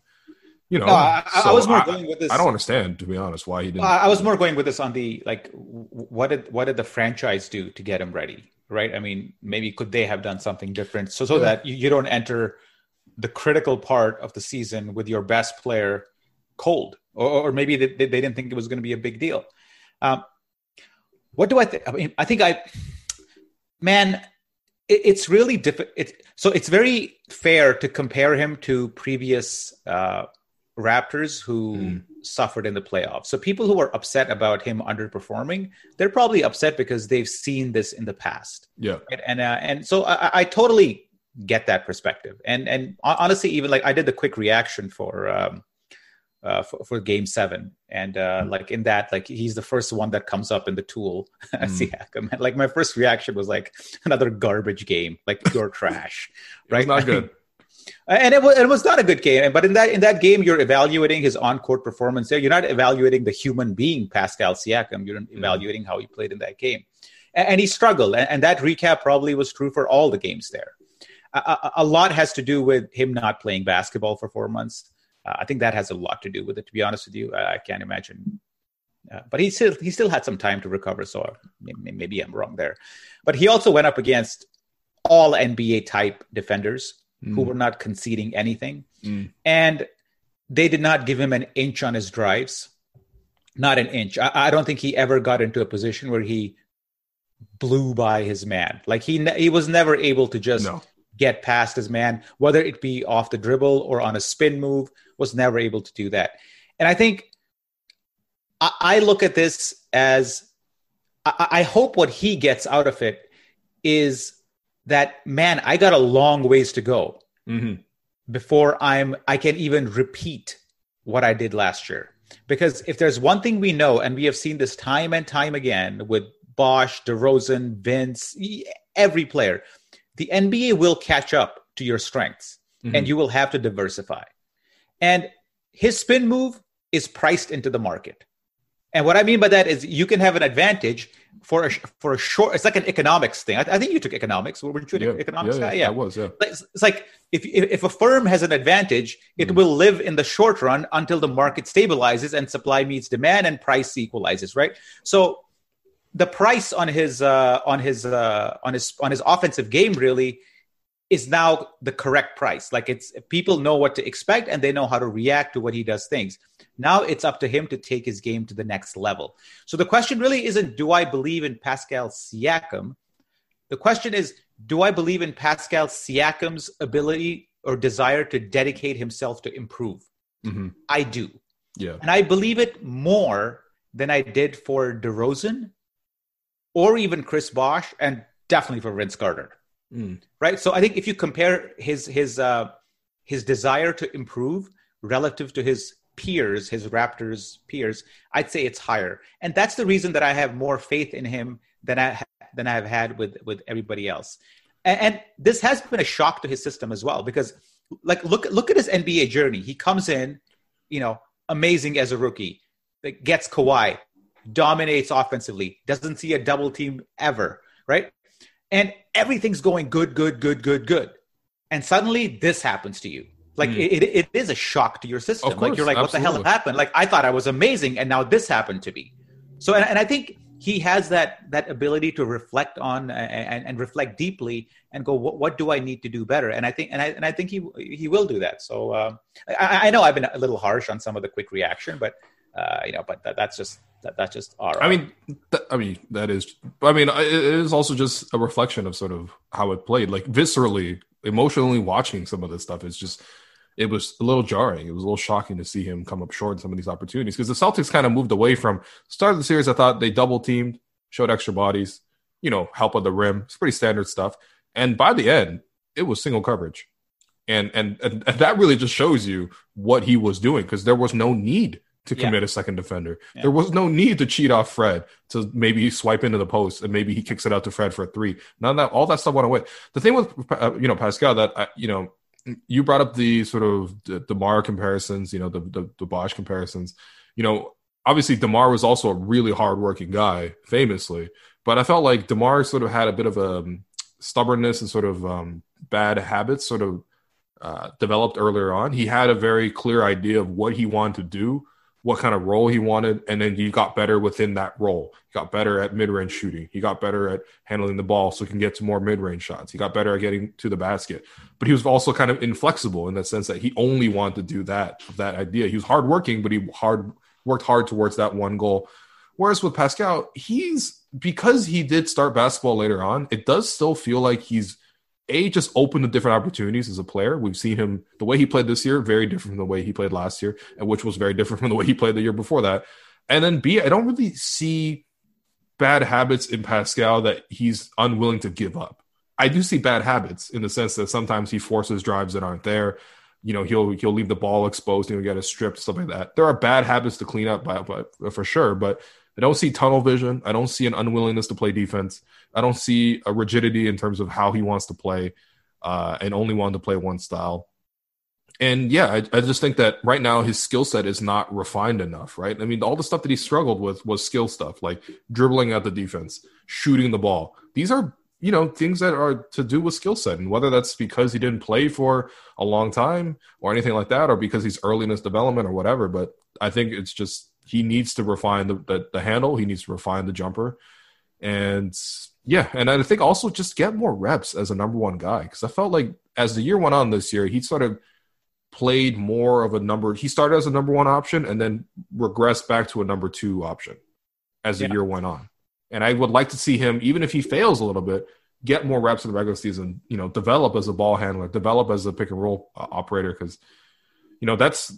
[SPEAKER 1] You know, no,
[SPEAKER 2] I, so I was more I, going with this.
[SPEAKER 1] I don't understand, to be honest, why he didn't.
[SPEAKER 2] I was more going with this on the like, what did what did the franchise do to get him ready? Right? I mean, maybe could they have done something different so so yeah. that you, you don't enter the critical part of the season with your best player cold, or, or maybe they, they, didn't think it was going to be a big deal. Um, what do I think? I mean, I think I, man, it, it's really difficult. It, so it's very fair to compare him to previous uh, Raptors who mm. suffered in the playoffs. So people who are upset about him underperforming, they're probably upset because they've seen this in the past.
[SPEAKER 1] Yeah,
[SPEAKER 2] right? and uh, and so I, I totally get that perspective. And and honestly, even like I did the quick reaction for um, uh, for, for, game seven, and uh, mm. like in that, like he's the first one that comes up in the tool. Mm. Siakam, and like my first reaction was like another garbage game, like pure trash, right?
[SPEAKER 1] not good.
[SPEAKER 2] And it was, it was not a good game. But in that in that game, you're evaluating his on court performance. There, you're not evaluating the human being Pascal Siakam. You're mm. evaluating how he played in that game, and, and he struggled. And, and, that recap probably was true for all the games there a, a, lot has to do with him not playing basketball for four months. Uh, I think that has a lot to do with it. To be honest with you, I, I can't imagine. Uh, but he still he still had some time to recover, so maybe, maybe I'm wrong there. But he also went up against all NBA type defenders mm. who were not conceding anything, mm. and they did not give him an inch on his drives, not an inch. I, I don't think he ever got into a position where he blew by his man. Like he he was never able to just no get past his man, whether it be off the dribble or on a spin move, was never able to do that. And I think I, I look at this as I, I hope what he gets out of it is that man, I got a long ways to go mm-hmm. before I'm I can even repeat what I did last year. Because if there's one thing we know, and we have seen this time and time again with Bosh, DeRozan, Vince, every player, the NBA will catch up to your strengths mm-hmm. and you will have to diversify. And his spin move is priced into the market. And what I mean by that is you can have an advantage for a for a short. It's like an economics thing. I, I think you took economics. Weren't you an yeah, economics
[SPEAKER 1] yeah,
[SPEAKER 2] guy?
[SPEAKER 1] Yeah, I was. Yeah.
[SPEAKER 2] It's, it's like if, if, if a firm has an advantage, it mm. will live in the short run until the market stabilizes and supply meets demand and price equalizes. Right. So the price on his uh, on his uh, on his on his offensive game really is now the correct price. Like it's people know what to expect and they know how to react to what he does things. Now it's up to him to take his game to the next level. So the question really isn't do I believe in Pascal Siakam? The question is do I believe in Pascal Siakam's ability or desire to dedicate himself to improve? Mm-hmm. I do.
[SPEAKER 1] Yeah.
[SPEAKER 2] And I believe it more than I did for DeRozan or even Chris Bosh, and definitely for Vince Carter. Mm. Right. So I think if you compare his his uh, his desire to improve relative to his peers, his Raptors peers, I'd say it's higher, and that's the reason that I have more faith in him than I than I have had with with everybody else. And, and this has been a shock to his system as well because, like, look look at his NBA journey. He comes in, you know, amazing as a rookie, that gets Kawhi, dominates offensively, doesn't see a double team ever, right? And everything's going good, good, good, good, good. And suddenly this happens to you. Like mm. it, it is a shock to your system.
[SPEAKER 1] Course,
[SPEAKER 2] like you're like,
[SPEAKER 1] absolutely.
[SPEAKER 2] what the hell happened? Like I thought I was amazing, and now this happened to me. So, and, and I think he has that that ability to reflect on and, and reflect deeply and go, what, what, do I need to do better? And I think, and I and I think he he will do that. So uh, I, I, know I've been a little harsh on some of the quick reaction, but uh, you know, but that, that's just that, that's just our.
[SPEAKER 1] I mean, th- I mean that is. I mean, it is also just a reflection of sort of how it played. Like viscerally, emotionally watching some of this stuff is just. It was a little jarring. It was a little shocking to see him come up short in some of these opportunities because the Celtics kind of moved away from start of the series. I thought they double teamed showed extra bodies, you know, help on the rim. It's pretty standard stuff. And by the end, it was single coverage. And and and, and that really just shows you what he was doing because there was no need to commit yeah. a second defender. Yeah. There was no need to cheat off Fred to maybe swipe into the post and maybe he kicks it out to Fred for a three. None of that, all that stuff went away. The thing with uh, you know Pascal that I, you know you brought up the sort of the Demar comparisons, you know the the, the Bosh comparisons. You know, obviously Demar was also a really hardworking guy, famously, but I felt like Demar sort of had a bit of a um, stubbornness and sort of um, bad habits sort of uh, developed earlier on. He had a very clear idea of what he wanted to do what kind of role he wanted, and then he got better within that role. He got better at mid-range shooting. He got better at handling the ball so he can get to more mid-range shots. He got better at getting to the basket. But he was also kind of inflexible in the sense that he only wanted to do that that idea. He was hardworking, but he hard worked hard towards that one goal. Whereas with Pascal, he's because he did start basketball later on, it does still feel like he's a just opened to different opportunities as a player. We've seen him the way he played this year, very different from the way he played last year, and which was very different from the way he played the year before that. And then B, I don't really see bad habits in Pascal that he's unwilling to give up. I do see bad habits in the sense that sometimes he forces drives that aren't there. You know, he'll he'll leave the ball exposed and he'll get a stripped, stuff like that. There are bad habits to clean up by, by for sure, but I don't see tunnel vision. I don't see an unwillingness to play defense. I don't see a rigidity in terms of how he wants to play uh, and only wanting to play one style. And yeah, I, I just think that right now his skill set is not refined enough, right? I mean, all the stuff that he struggled with was skill stuff, like dribbling at the defense, shooting the ball. These are, you know, things that are to do with skill set. And whether that's because he didn't play for a long time or anything like that, or because he's early in his development or whatever, but I think it's just he needs to refine the, the, the handle. He needs to refine the jumper, and yeah, and I think also just get more reps as a number one guy because I felt like as the year went on this year, he sort of played more of a number. He started as a number one option and then regressed back to a number two option as the yeah. year went on. And I would like to see him, even if he fails a little bit, get more reps in the regular season. You know, develop as a ball handler, develop as a pick and roll uh, operator because you know that's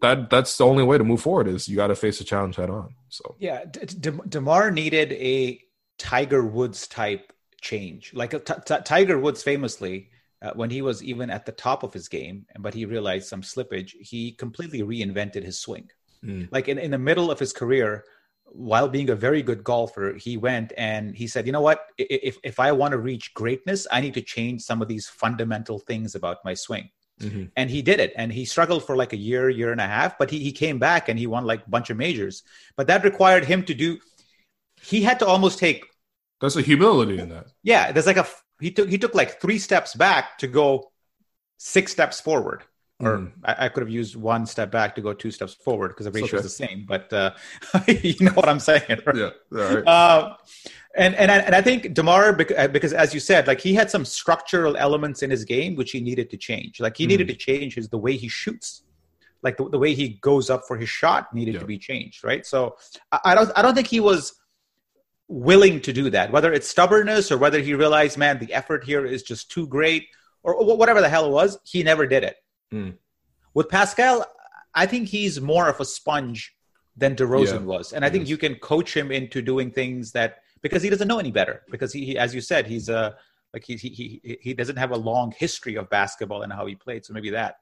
[SPEAKER 1] that that's the only way to move forward is you got to face a challenge head on so
[SPEAKER 2] yeah De- demar needed a tiger woods type change like uh, t- t- tiger woods famously uh, when he was even at the top of his game but he realized some slippage he completely reinvented his swing mm. like in, in the middle of his career while being a very good golfer he went and he said you know what if, if i want to reach greatness i need to change some of these fundamental things about my swing Mm-hmm. And he did it. And he struggled for like a year, year and a half, but he, he came back and he won like a bunch of majors. But that required him to do, he had to almost take.
[SPEAKER 1] That's a humility in that.
[SPEAKER 2] Yeah. There's like a, he took, he took like three steps back to go six steps forward. Or mm. I, I, could have used one step back to go two steps forward because the ratio okay. is the same. But uh, you know what I'm saying, right?
[SPEAKER 1] Yeah. Right.
[SPEAKER 2] Uh, and and I, and I think Demar uh, because as you said, like he had some structural elements in his game which he needed to change. Like he mm. needed to change his the way he shoots, like the, the way he goes up for his shot needed yeah. to be changed, right? So I, I don't I don't think he was willing to do that. Whether it's stubbornness or whether he realized, man, the effort here is just too great, or, whatever the hell it was, he never did it. Mm. With Pascal, I think he's more of a sponge than DeRozan yeah. was, and I think you can coach him into doing things that because he doesn't know any better. Because he, he as you said, he's a like he, he he doesn't have a long history of basketball and how he played. So maybe that.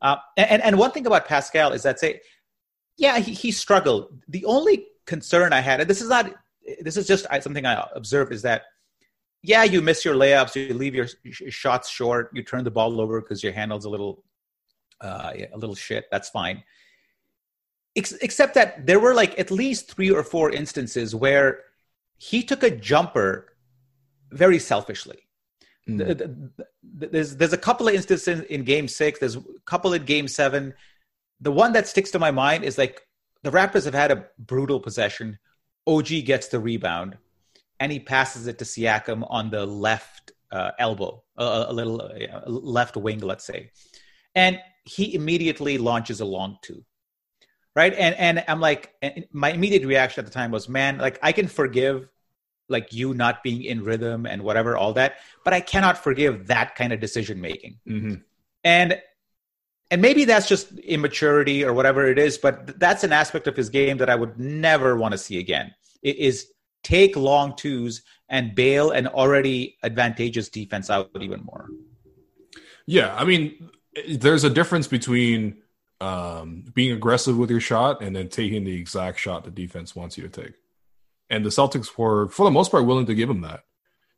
[SPEAKER 2] Uh, and and one thing about Pascal is that say, yeah, he, he struggled. The only concern I had, and this is not, this is just something I observed, is that yeah, you miss your layups, you leave your shots short, you turn the ball over because your handle's a little uh, a little shit. That's fine. Ex- except that there were like at least three or four instances where he took a jumper very selfishly. Mm. There's there's a couple of instances in Game Six. There's a couple in Game Seven. The one that sticks to my mind is like the Raptors have had a brutal possession. OG gets the rebound, and he passes it to Siakam on the left uh, elbow, uh, a little uh, left wing, let's say, and he immediately launches a long two right? And and i'm like my immediate reaction at the time was man like i can forgive like you not being in rhythm and whatever all that but i cannot forgive that kind of decision making mm-hmm. and and maybe that's just immaturity or whatever it is but that's an aspect of his game that i would never want to see again is take long twos and bail an already advantageous defense out even more.
[SPEAKER 1] Yeah, I mean, there's a difference between um, being aggressive with your shot and then taking the exact shot the defense wants you to take. And the Celtics were, for the most part, willing to give him that.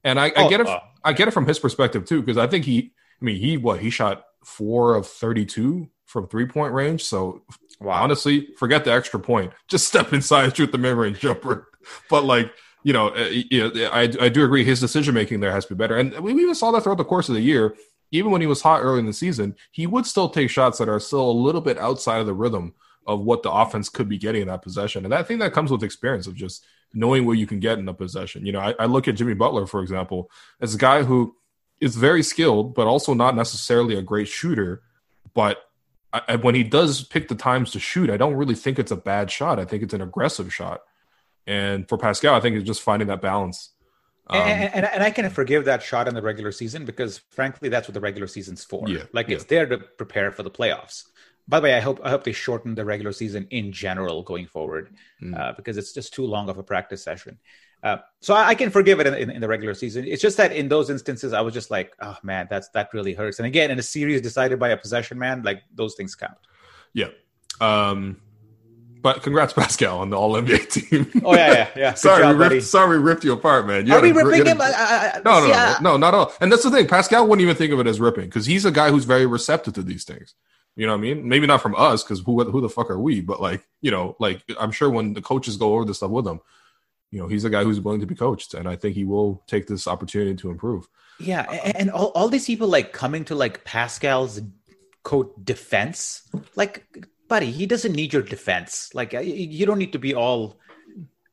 [SPEAKER 1] And I, I oh, get it. Uh, I get it from his perspective too, because I think he. I mean, he what he shot four of thirty-two from three-point range. So wow. honestly, forget the extra point. Just step inside, shoot the mid-range jumper. But like you know, eh, know I I do agree his decision making there has to be better, and we even saw that throughout the course of the year even when he was hot early in the season, he would still take shots that are still a little bit outside of the rhythm of what the offense could be getting in that possession. And I think that comes with experience of just knowing what you can get in a possession. You know, I, I look at Jimmy Butler, for example, as a guy who is very skilled, but also not necessarily a great shooter. But I, when he does pick the times to shoot, I don't really think it's a bad shot. I think it's an aggressive shot. And for Pascal, I think it's just finding that balance
[SPEAKER 2] um, and, and, and, I can forgive that shot in the regular season because, frankly, that's what the regular season's for. Yeah, like yeah. it's there to prepare for the playoffs. By the way, I hope I hope they shorten the regular season in general going forward mm. uh, because it's just too long of a practice session. Uh, so I, I, can forgive it in, in, in, the regular season. It's just that in those instances, I was just like, oh man, that's that really hurts. And again, in a series decided by a possession man, like those things count.
[SPEAKER 1] Yeah. Um, but congrats, Pascal, on the All NBA team.
[SPEAKER 2] Oh yeah, yeah, yeah.
[SPEAKER 1] sorry, job, we ripped, sorry, we ripped you apart, man. You
[SPEAKER 2] Are we ripping him? I, I,
[SPEAKER 1] no, no, yeah. no, no, not at all. And that's the thing. Pascal wouldn't even think of it as ripping because he's a guy who's very receptive to these things. You know what I mean? Maybe not from us because who who the fuck are we? But like, you know, like I'm sure when the coaches go over this stuff with him, you know, he's a guy who's willing to be coached, and I think he will take this opportunity to improve.
[SPEAKER 2] Yeah, and, and all, all these people like coming to like Pascal's quote defense, like buddy, he doesn't need your defense. Like uh, you don't need to be all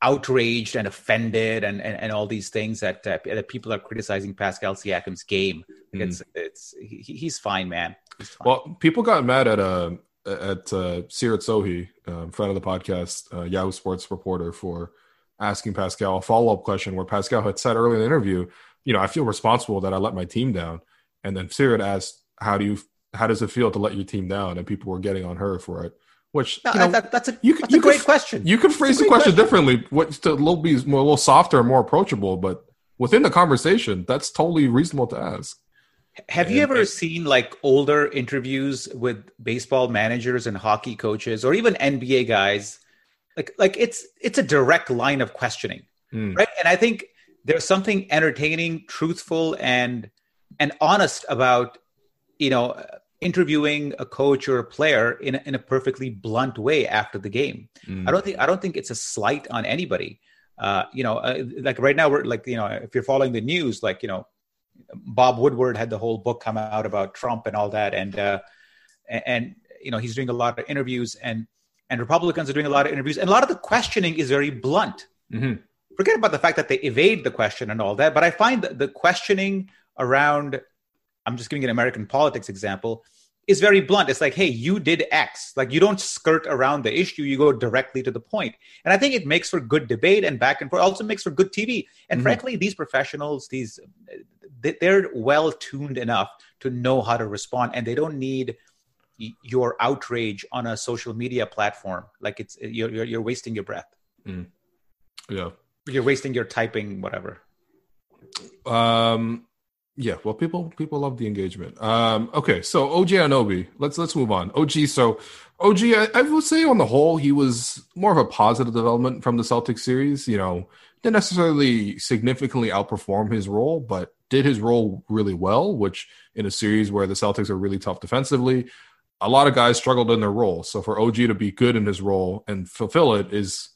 [SPEAKER 2] outraged and offended and, and, and all these things that uh, that people are criticizing Pascal Siakam's game. Mm. It's it's he, he's fine, man. He's fine.
[SPEAKER 1] Well, people got mad at uh at uh, Seerat Sohi, uh, friend of the podcast, uh, Yahoo Sports reporter, for asking Pascal a follow up question where Pascal had said earlier in the interview, you know, I feel responsible that I let my team down, and then Seerat asked, "How do you how does it feel to let your team down? And people were getting on her for it. Which
[SPEAKER 2] no, you know, that, that's a you, that's you a great could, question.
[SPEAKER 1] You could phrase the question, question, differently, what to a little be more a little softer and more approachable, but within the conversation, that's totally reasonable to ask.
[SPEAKER 2] Have and, you ever and, seen like older interviews with baseball managers and hockey coaches or even NBA guys? Like like it's it's a direct line of questioning. Mm. Right. And I think there's something entertaining, truthful, and and honest about you know, interviewing a coach or a player in a, in a perfectly blunt way after the game. Mm. I don't think I don't think it's a slight on anybody. Uh, you know, uh, like right now we're like you know if you're following the news, like you know, Bob Woodward had the whole book come out about Trump and all that, and uh, and you know he's doing a lot of interviews and and Republicans are doing a lot of interviews, and a lot of the questioning is very blunt. Mm-hmm. Forget about the fact that they evade the question and all that, but I find that the questioning around I'm just giving an American politics example, is very blunt. It's like, hey, you did X. Like you don't skirt around the issue, you go directly to the point. And I think it makes for good debate and back and forth. Also makes for good TV. And mm-hmm. frankly, these professionals, these they're well tuned enough to know how to respond, and they don't need your outrage on a social media platform. Like it's you're you're, you're wasting your breath.
[SPEAKER 1] Mm. Yeah,
[SPEAKER 2] you're wasting your typing, whatever.
[SPEAKER 1] Um, yeah, well, people people love the engagement. Um, okay, so OG Anunoby, let's let's move on. OG, so OG, I, I would say on the whole, he was more of a positive development from the Celtics series. You know, didn't necessarily significantly outperform his role, but did his role really well. Which in a series where the Celtics are really tough defensively, a lot of guys struggled in their role. So for OG to be good in his role and fulfill it is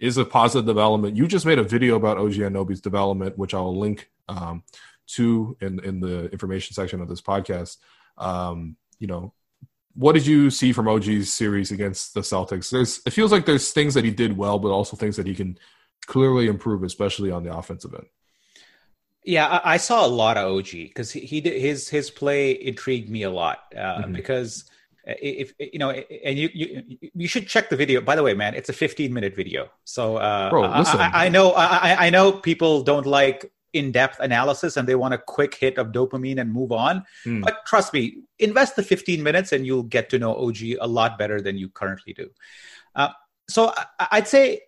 [SPEAKER 1] is a positive development. You just made a video about OG Anunoby's development, which I'll link. Um, two in in the information section of this podcast. Um, you know, what did you see from OG's series against the Celtics? There's it feels like there's things that he did well, but also things that he can clearly improve, especially on the offensive end.
[SPEAKER 2] Yeah, I, I saw a lot of OG because he, he, did his his play intrigued me a lot uh, mm-hmm. because if you know and you, you you should check the video by the way man it's a 15 minute video so uh Bro, listen. I, I know I, I know people don't like in-depth analysis and they want a quick hit of dopamine and move on mm. but trust me invest the 15 minutes and you'll get to know og a lot better than you currently do uh, so I, i'd say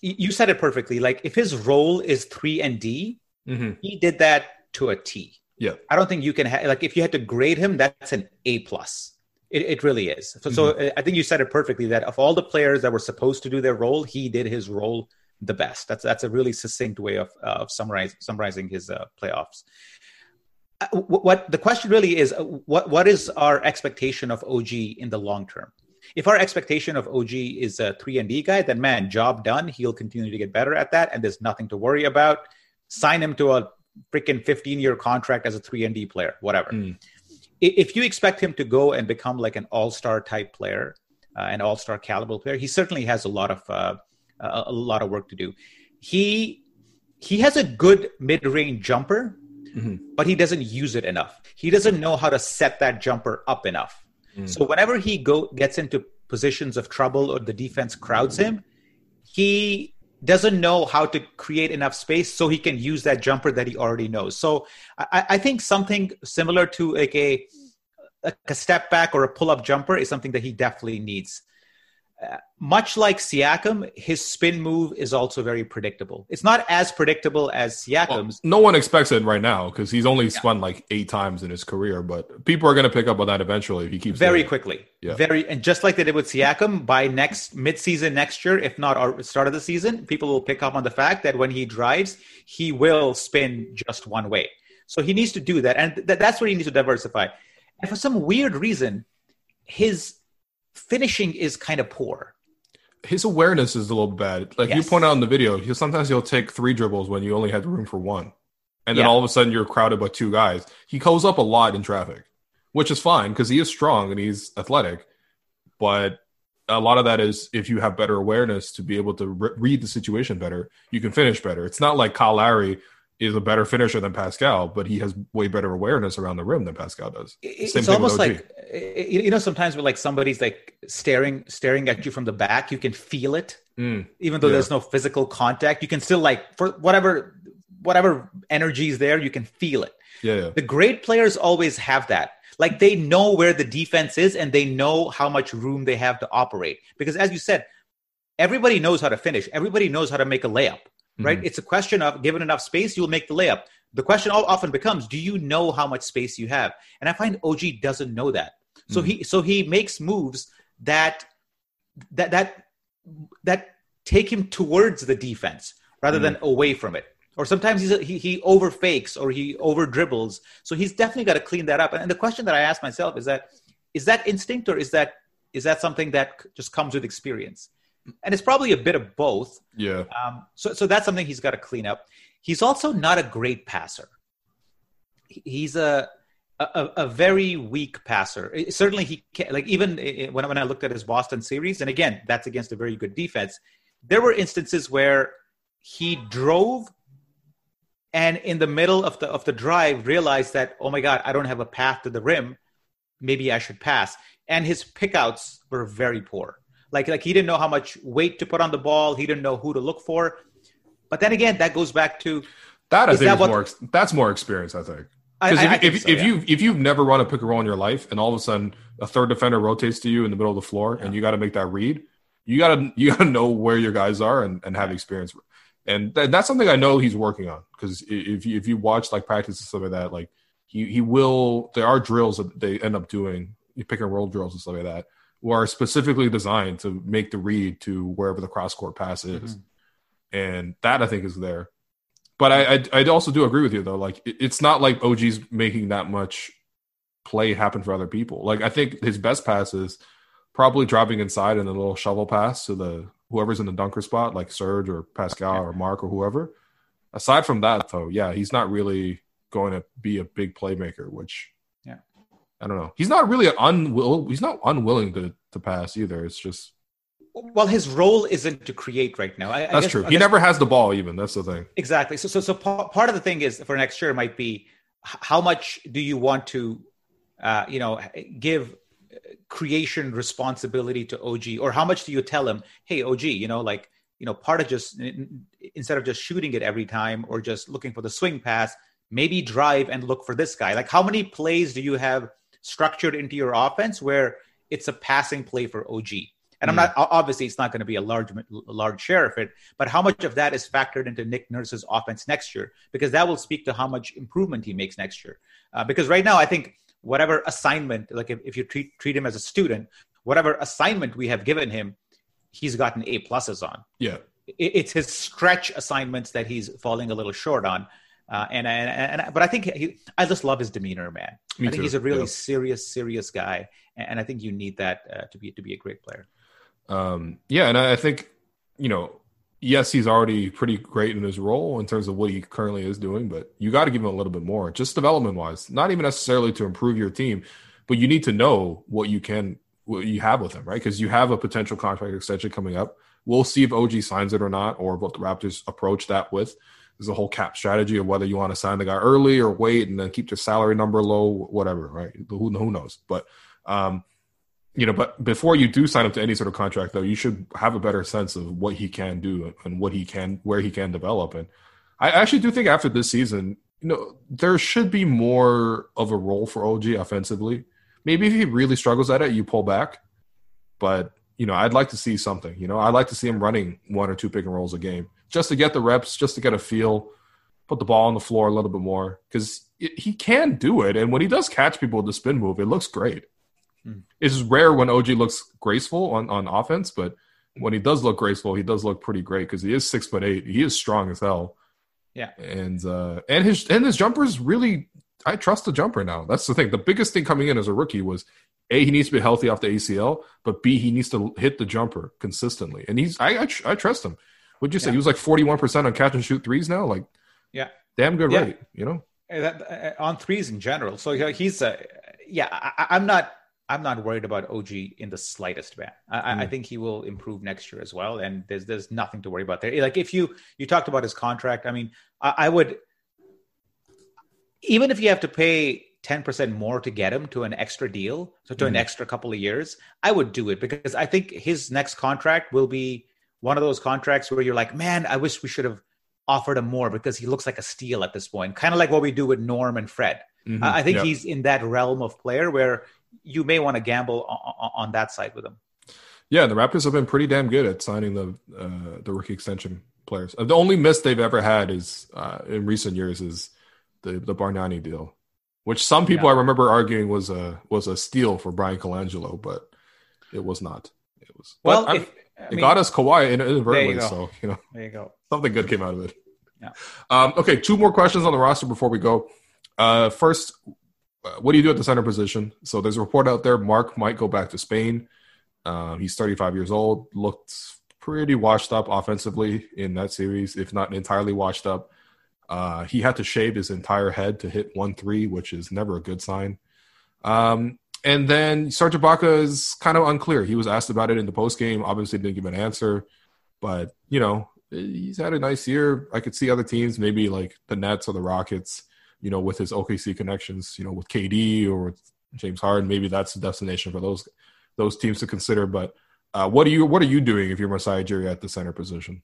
[SPEAKER 2] you said it perfectly. Like if his role is three and D,
[SPEAKER 1] mm-hmm.
[SPEAKER 2] he did that to a T.
[SPEAKER 1] Yeah,
[SPEAKER 2] I don't think you can ha- like if you had to grade him, that's an A plus. It, it really is. So, mm-hmm. so I think you said it perfectly. That of all the players that were supposed to do their role, he did his role the best. That's that's a really succinct way of uh, of summarizing summarizing his uh, playoffs. Uh, what the question really is uh, what what is our expectation of OG in the long term? If our expectation of OG is a three and D guy, then man, job done. He'll continue to get better at that, and there's nothing to worry about. Sign him to a freaking 15 year contract as a three and D player, whatever. Mm. If you expect him to go and become like an all star type player, uh, an all star caliber player, he certainly has a lot of uh, a lot of work to do. He he has a good mid range jumper, mm-hmm. but he doesn't use it enough. He doesn't know how to set that jumper up enough. Mm. So whenever he go gets into positions of trouble or the defense crowds him, he doesn't know how to create enough space so he can use that jumper that he already knows. So I, I think something similar to like a a step back or a pull up jumper is something that he definitely needs much like Siakam, his spin move is also very predictable. It's not as predictable as Siakam's.
[SPEAKER 1] Well, no one expects it right now because he's only yeah. spun like eight times in his career, but people are going to pick up on that eventually if he keeps
[SPEAKER 2] very quickly. Yeah. Very and just like they did with Siakam, by next midseason next year, if not our start of the season, people will pick up on the fact that when he drives, he will spin just one way. So he needs to do that, and th- that's where he needs to diversify. And for some weird reason, his finishing is kind of poor.
[SPEAKER 1] His awareness is a little bad. Like yes. you point out in the video, he sometimes he'll take three dribbles when you only had room for one, and then yeah. all of a sudden you're crowded by two guys. He goes up a lot in traffic, which is fine because he is strong and he's athletic, but a lot of that is if you have better awareness to be able to re- read the situation better, you can finish better. It's not like Kyle Lowry is a better finisher than Pascal, but he has way better awareness around the rim than Pascal does.
[SPEAKER 2] Same it's almost like you know sometimes when like somebody's like staring staring at you from the back, you can feel it, mm, even though yeah. there's no physical contact. You can still like for whatever whatever energy is there, you can feel it.
[SPEAKER 1] Yeah, yeah.
[SPEAKER 2] The great players always have that. Like they know where the defense is and they know how much room they have to operate. Because as you said, everybody knows how to finish. Everybody knows how to make a layup right? Mm-hmm. It's a question of given enough space, you'll make the layup. The question often becomes, do you know how much space you have? And I find OG doesn't know that. So mm-hmm. he so he makes moves that that that that take him towards the defense rather mm-hmm. than away from it. Or sometimes he's, he he over fakes or he over dribbles. So he's definitely got to clean that up. And the question that I ask myself is that is that instinct or is that is that something that just comes with experience? And it's probably a bit of both.
[SPEAKER 1] Yeah.
[SPEAKER 2] Um, so, so that's something he's got to clean up. He's also not a great passer. He's a a, a very weak passer. Certainly, he can, like even when when I looked at his Boston series, and again, that's against a very good defense. There were instances where he drove and in the middle of the of the drive realized that oh my god i don't have a path to the rim maybe i should pass and his pickouts were very poor like like he didn't know how much weight to put on the ball. He didn't know who to look for. But then again, that goes back to
[SPEAKER 1] that. I think that is more. That's more experience. I think. Because if, if, so, if yeah. you if you've never run a pick and roll in your life, and all of a sudden a third defender rotates to you in the middle of the floor, yeah. and you got to make that read, you gotta you gotta know where your guys are and, and have experience. And th- that's something I know he's working on. Because if you, if you watch like practice and stuff like that, like he he will. There are drills that they end up doing, pick and roll drills and stuff like that, are specifically designed to make the read to wherever the cross court pass is, mm-hmm. and that I think is there. But I, I, I also do agree with you though. Like it, it's not like OG's making that much play happen for other people. Like I think his best pass is probably dropping inside in a little shovel pass to the whoever's in the dunker spot, like Serge or Pascal or Marc or whoever. Aside from that, though, yeah, he's not really going to be a big playmaker, which I don't know. He's not really unwill. He's not unwilling to to pass either. It's just
[SPEAKER 2] well, his role isn't to create right now. I,
[SPEAKER 1] That's I guess,
[SPEAKER 2] true.
[SPEAKER 1] He never has the ball. Even that's the thing.
[SPEAKER 2] Exactly. So, so, so part of the thing is for next year might be how much do you want to, uh, you know, give creation responsibility to OG, or how much do you tell him, hey, OG, you know, like you know, part of just instead of just shooting it every time or just looking for the swing pass, maybe drive and look for this guy. Like, how many plays do you have structured into your offense where it's a passing play for OG. And I'm not obviously it's not going to be a large large share of it, but how much of that is factored into Nick Nurse's offense next year? Because that will speak to how much improvement he makes next year. Uh, because right now, I think whatever assignment, like if, if you treat treat him as a student, whatever assignment we have given him, he's gotten A pluses on.
[SPEAKER 1] Yeah,
[SPEAKER 2] it, it's his stretch assignments that he's falling a little short on. Uh, and, and, and but I think he, I just love his demeanor, man. Me I think too. he's a really yeah. serious, serious guy, and I think you need that uh, to be to be a great player.
[SPEAKER 1] Um, yeah, and I think you know, yes, he's already pretty great in his role in terms of what he currently is doing, but you got to give him a little bit more, just development wise. Not even necessarily to improve your team, but you need to know what you can, what you have with him, right? Because you have a potential contract extension coming up. We'll see if OG signs it or not, or what the Raptors approach that with. There's a whole cap strategy of whether you want to sign the guy early or wait and then keep your salary number low, whatever, right? Who, who knows? But, um, you know, but before you do sign up to any sort of contract, though, you should have a better sense of what he can do and what he can, where he can develop. And I actually do think after this season, you know, there should be more of a role for OG offensively. Maybe if he really struggles at it, you pull back. But you know, I'd like to see something. You know, I'd like to see him running one or two pick and rolls a game just to get the reps, just to get a feel, put the ball on the floor a little bit more because he can do it. And when he does catch people with the spin move, it looks great. Mm. It's rare when OG looks graceful on, on offense, but when he does look graceful, he does look pretty great because he is six foot eight. He is strong as hell.
[SPEAKER 2] Yeah,
[SPEAKER 1] and uh, and his and his jumper is really. I trust the jumper now. That's the thing. The biggest thing coming in as a rookie was a he needs to be healthy off the ACL, but b he needs to hit the jumper consistently, and he's I I, I trust him. Would you say yeah. he was like forty one percent on catch and shoot threes now? Like,
[SPEAKER 2] yeah,
[SPEAKER 1] damn good yeah. rate, you know,
[SPEAKER 2] that, uh, on threes in general. So he's a yeah. I, I'm not I'm not worried about OG in the slightest, man. I, mm. I, think he will improve next year as well, and there's there's nothing to worry about there. Like if you you talked about his contract, I mean, I, I would even if you have to pay 10% more to get him to an extra deal, so to mm. an extra couple of years, I would do it because I think his next contract will be one of those contracts where you're like, man, I wish we should have offered him more because he looks like a steal at this point, kind of like what we do with Norm and Fred. Mm-hmm. I think yep. he's in that realm of player where you may want to gamble on, on, that side with him.
[SPEAKER 1] Yeah, the Raptors have been pretty damn good at signing the uh, the rookie extension players. The only miss they've ever had is uh, in recent years is the the Bargnani deal, which some people yeah. I remember arguing was a was a steal for Bryan Colangelo, but it was not. It was well. If, it mean, got us Kawhi inadvertently, you so you know,
[SPEAKER 2] there you go.
[SPEAKER 1] Something good came out of it. Yeah. Um, okay, two more questions on the roster before we go. Uh, first, uh, what do you do at the center position? So there's a report out there. Marc might go back to Spain. Uh, he's 35 years old. Looked pretty washed up offensively in that series, if not entirely washed up. Uh, he had to shave his entire head to hit one three, which is never a good sign. Um, and then Serge Ibaka is kind of unclear. He was asked about it in the post game. Obviously, didn't give an answer, but you know he's had a nice year. I could see other teams, maybe like the Nets or the Rockets, you know, with his OKC connections, you know, with KD or with James Harden. Maybe that's the destination for those those teams to consider. But uh, what are you what are you doing if you're Masai Ujiri at the center position?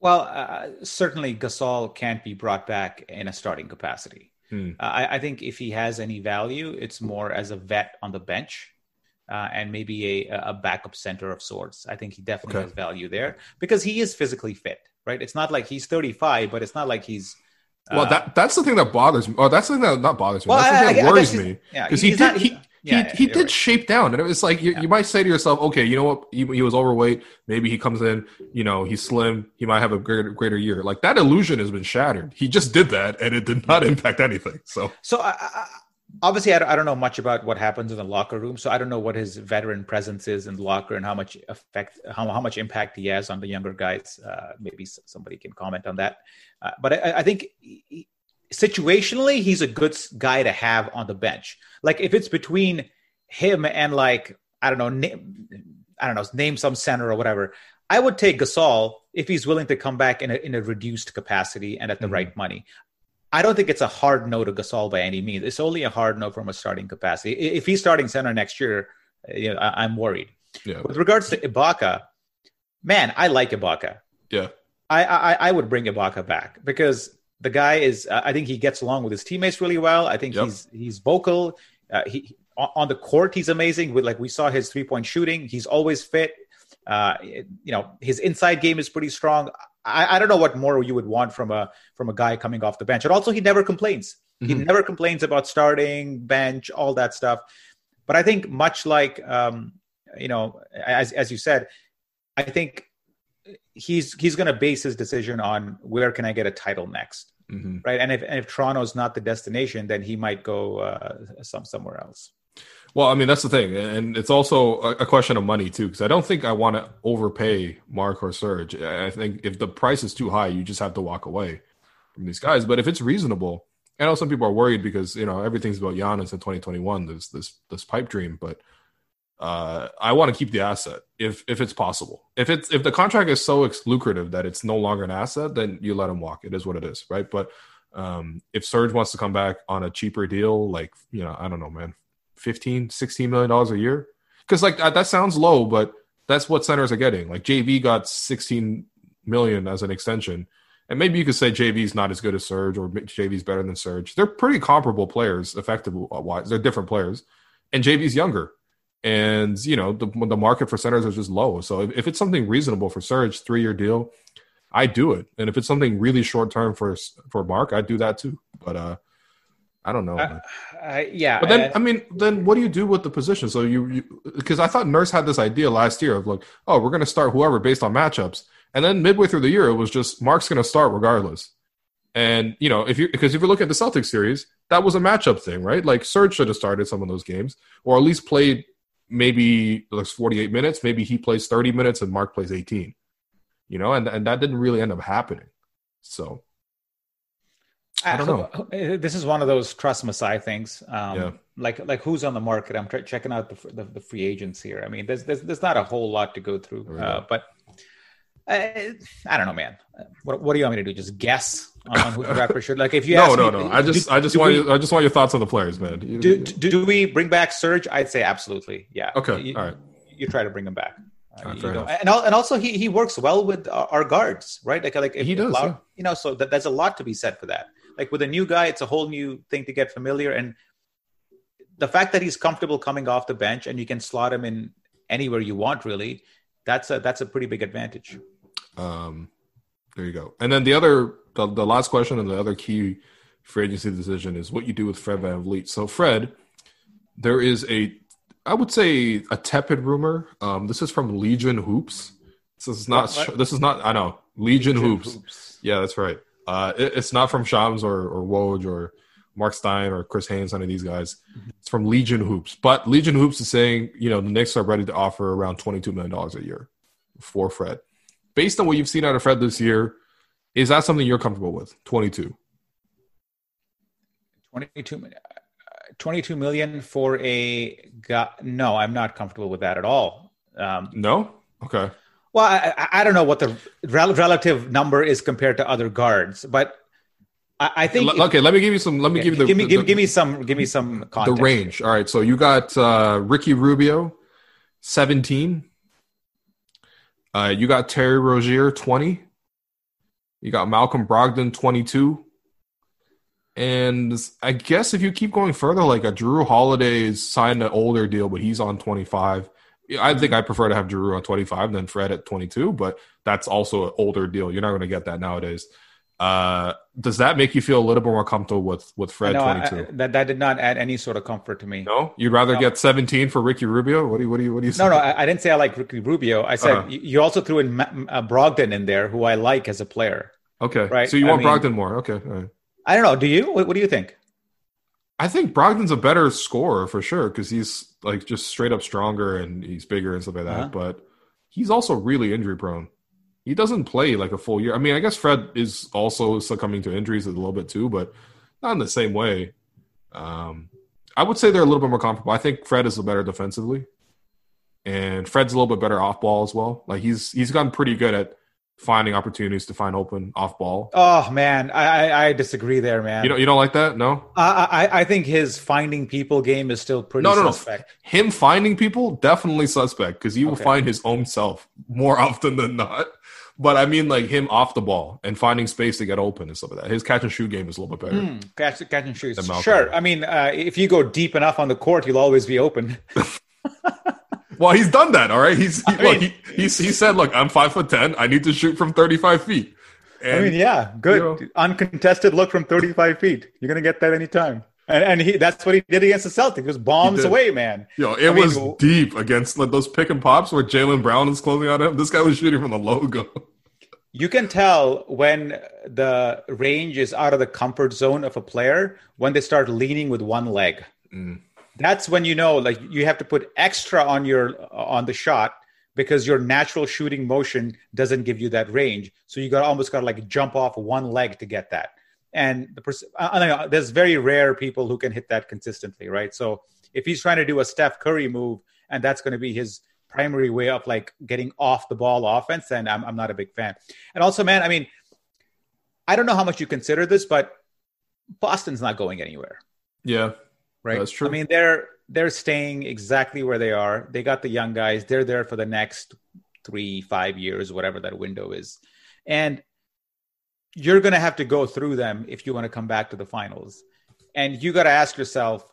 [SPEAKER 2] Well, uh, certainly Gasol can't be brought back in a starting capacity. Hmm. Uh, I, I, think if he has any value, it's more as a vet on the bench. Uh, and maybe a, a backup center of sorts. I think he definitely okay. has value there because he is physically fit, right? It's not like he's 35, but it's not like he's
[SPEAKER 1] well, uh, that that's the thing that bothers me. Oh, that's the thing that not bothers me. Well, that's the thing that worries me. Because he did not, he, yeah, he, he did right. shape down, and it was like you, yeah. you might say to yourself, okay, you know what? He, he, was overweight. Maybe he comes in, you know, he's slim. He might have a greater greater year. Like that illusion has been shattered. He just did that, and it did not impact anything. So,
[SPEAKER 2] so I, I, obviously, I don't, I don't know much about what happens in the locker room. So I don't know what his veteran presence is in the locker and how much effect, how how much impact he has on the younger guys. Uh, maybe somebody can comment on that. Uh, but I, I think. He, situationally, he's a good guy to have on the bench. Like if it's between him and like I don't know, name, I don't know, name some center or whatever. I would take Gasol if he's willing to come back in a, in a reduced capacity and at the mm-hmm. right money. I don't think it's a hard no to Gasol by any means. It's only a hard no from a starting capacity. If he's starting center next year, you know, I, am worried. Yeah. With regards to Ibaka, man, I like Ibaka.
[SPEAKER 1] Yeah.
[SPEAKER 2] I, I I would bring Ibaka back because the guy is uh, i think he gets along with his teammates really well i think yep. he's he's vocal uh, he on the court he's amazing with like we saw his three point shooting he's always fit Uh, you know, his inside game is pretty strong. I, I, don't know what more you would want from a from a guy coming off the bench. And also, he never complains. Mm-hmm. He never complains about starting, bench, all that stuff. But I think much like um, you know, as as you said, I think he's he's going to base his decision on where can I get a title next, mm-hmm. right? And if and if Toronto's not the destination, then he might go uh, some somewhere else.
[SPEAKER 1] Well, I mean that's the thing, and it's also a question of money too. Because I don't think I want to overpay Marc or Serge. I think if the price is too high, you just have to walk away from these guys. But if it's reasonable, I know some people are worried because you know everything's about Giannis in 2021. There's this this pipe dream, but uh, I want to keep the asset if if it's possible. If it's if the contract is so lucrative that it's no longer an asset, then you let him walk. It is what it is, right? But um, if Serge wants to come back on a cheaper deal, like you know, I don't know, man, 15, 16 million dollars a year, because like that, that sounds low, but that's what centers are getting. Like JV got 16 million as an extension and maybe you could say JV's not as good as Serge or JV's better than Serge. They're pretty comparable players, effective wise. They're different players, and JV's younger. And you know the the market for centers is just low. So if, if it's something reasonable for Serge, three year deal, I do it. And if it's something really short term for for Marc, I do that too. But uh, I don't know. Uh,
[SPEAKER 2] uh, yeah,
[SPEAKER 1] but then I mean, then what do you do with the position? So you because I thought Nurse had this idea last year of like, oh, we're going to start whoever based on matchups. And then midway through the year, it was just Marc's going to start regardless. And you know, if you because if you look at the Celtics series, that was a matchup thing, right? Like Serge should have started some of those games, or at least played maybe looks 48 minutes. Maybe he plays 30 minutes and Marc plays 18. You know, and and that didn't really end up happening. So I don't know.
[SPEAKER 2] Uh, this is one of those trust Masai things. Um, yeah. Like like who's on the market? I'm checking out the, the, the free agents here. I mean, there's, there's there's not a whole lot to go through, uh, but I, I don't know, man. What, what do you want me to do? Just guess on who the rapper should like? If you
[SPEAKER 1] no, no, me, no. I just, do, I just want, we, you, I just want your thoughts on the players, man.
[SPEAKER 2] Do, do, do we bring back Serge? I'd say absolutely, yeah.
[SPEAKER 1] Okay,
[SPEAKER 2] you,
[SPEAKER 1] all right.
[SPEAKER 2] You try to bring him back. Uh, and, and also he he works well with our guards, right? Like like
[SPEAKER 1] if, he does, yeah.
[SPEAKER 2] you know. So that, there's a lot to be said for that. Like with a new guy, it's a whole new thing to get familiar, and the fact that he's comfortable coming off the bench and you can slot him in anywhere you want, really, that's a that's a pretty big advantage.
[SPEAKER 1] Um, there you go. And then the other, the, the last question and the other key free agency decision is what you do with Fred Van VanVleet. So Fred, there is a, I would say a tepid rumor. Um, this is from Legion Hoops. This is not. What, what? This is not. I know Legion, Legion Hoops. Hoops. Yeah, that's right. Uh, it, it's not from Shams or or Woj or Marc Stein or Chris Haynes, any of these guys. Mm-hmm. It's from Legion Hoops. But Legion Hoops is saying, you know, the Knicks are ready to offer around $22 million a year for Fred based on what you've seen out of Fred this year, is that something you're comfortable with? 22.
[SPEAKER 2] 22, 22 million for a guy. No, I'm not comfortable with that at all.
[SPEAKER 1] Um, no? Okay.
[SPEAKER 2] Well, I, I, don't know what the relative number is compared to other guards, but I, I think.
[SPEAKER 1] L- okay, let me give you some. Let me give you the.
[SPEAKER 2] Give me, give, the, give me some. Give me some context.
[SPEAKER 1] The range. All right, so you got uh, Ricky Rubio, seventeen. Uh, you got Terry Rozier, 20. You got Malcolm Brogdon, 22. And I guess if you keep going further, like a Jrue Holiday is signed an older deal, but he's on 25. I think I prefer to have Jrue on 25 than Fred at 22, but that's also an older deal. You're not going to get that nowadays. Uh, does that make you feel a little bit more comfortable with with Fred 22?
[SPEAKER 2] That that did not add any sort of comfort to me.
[SPEAKER 1] No, you'd rather no. get 17 for Ricky Rubio. What do you what do you what do you say?
[SPEAKER 2] No, no, I, I didn't say I like Ricky Rubio. I said uh-huh. you also threw in uh, Brogdon in there, who I like as a player.
[SPEAKER 1] Okay, right. So you want I mean, Brogdon more? Okay, right.
[SPEAKER 2] I don't know. Do you? What, what do you think?
[SPEAKER 1] I think Brogdon's a better scorer for sure because he's like just straight up stronger and he's bigger and stuff like that. Uh-huh. But he's also really injury prone he doesn't play like a full year. I mean, I guess Fred is also succumbing to injuries a little bit too, but not in the same way. Um, I would say they're a little bit more comparable. I think Fred is a better defensively, and Fred's a little bit better off ball as well. Like he's he's gotten pretty good at finding opportunities to find open off ball.
[SPEAKER 2] Oh man, I I disagree there, man.
[SPEAKER 1] You don't you don't like that? No.
[SPEAKER 2] I I, I think his finding people game is still pretty no, no, suspect.
[SPEAKER 1] No. Him finding people definitely suspect because he will find his own self more often than not. But I mean, like him off the ball and finding space to get open and stuff like that. His catch and shoot game is a little bit better. Mm,
[SPEAKER 2] catch, catch and shoot. Sure. I mean, uh, if you go deep enough on the court, you'll always be open.
[SPEAKER 1] Well, he's done that. All right. He's he, look, he, he's he said, "Look, I'm five foot ten. I need to shoot from 35 feet."
[SPEAKER 2] And, I mean, yeah, good you know, uncontested look from 35 feet. You're gonna get that anytime. And, and he that's what he did against the Celtics. Just bombs away, man.
[SPEAKER 1] Yo, it I was mean, deep against like, those pick and pops where Jaylen Brown is closing on him. This guy was shooting from the logo.
[SPEAKER 2] You can tell when the range is out of the comfort zone of a player when they start leaning with one leg. Mm. That's when you know like you have to put extra on your on the shot because your natural shooting motion doesn't give you that range. So you got almost got to like jump off one leg to get that and the pers- uh, I don't know, there's very rare people who can hit that consistently, right? So if he's trying to do a Steph Curry move and that's going to be his primary way of like getting off the ball offense, then I'm, I'm not a big fan. And also, man, I mean, I don't know how much you consider this, but Boston's not going anywhere.
[SPEAKER 1] Yeah,
[SPEAKER 2] right. That's true. I mean, they're they're staying exactly where they are. They got the young guys. They're there for the next three, five years, whatever that window is. And you're going to have to go through them if you want to come back to the finals. And you got to ask yourself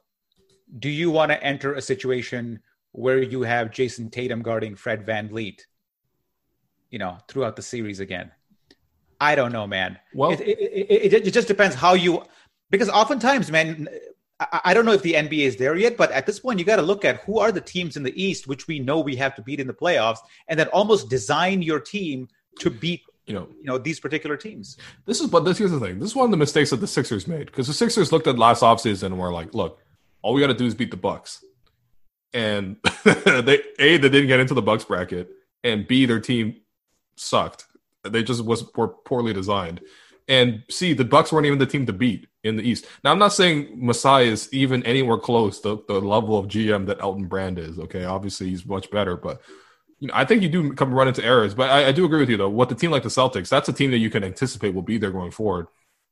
[SPEAKER 2] do you want to enter a situation where you have Jayson Tatum guarding Fred Van VanVleet, you know, throughout the series again? I don't know, man. Well, it, it, it, it just depends how you, because oftentimes, man, I, I don't know if the NBA is there yet, but at this point, you got to look at who are the teams in the East, which we know we have to beat in the playoffs, and then almost design your team to beat you know, you know these particular teams.
[SPEAKER 1] This is but this here's the thing. This is one of the mistakes that the Sixers made because the Sixers looked at last offseason and were like, look, all we got to do is beat the Bucks. And they a they didn't get into the Bucks bracket, and b their team sucked. They just was were poorly designed. And C, the Bucks weren't even the team to beat in the East. Now I'm not saying Masai is even anywhere close to the level of GM that Elton Brand is. Okay, obviously he's much better, but you know, I think you do come run into errors, but I, I, do agree with you though. What the team like the Celtics, that's a team that you can anticipate will be there going forward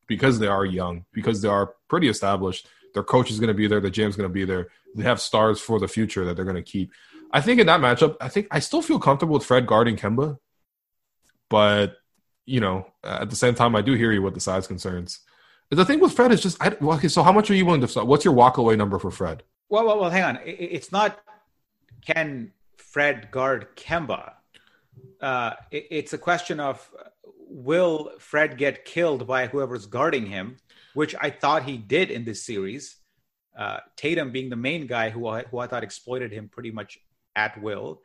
[SPEAKER 1] because they are young, because they are pretty established. Their coach is going to be there, the GM's going to be there. They have stars for the future that they're going to keep. I think in that matchup, I think I still feel comfortable with Fred guarding Kemba, but you know, at the same time, I do hear you with the size concerns. The thing with Fred is just, I, okay. So how much are you willing to? What's your walkaway number for Fred?
[SPEAKER 2] Well, well, well. Hang on. It's not can Fred guard Kemba. Uh, it, it's a question of will Fred get killed by whoever's guarding him, which I thought he did in this series. Uh, Tatum being the main guy who I, who I thought exploited him pretty much at will.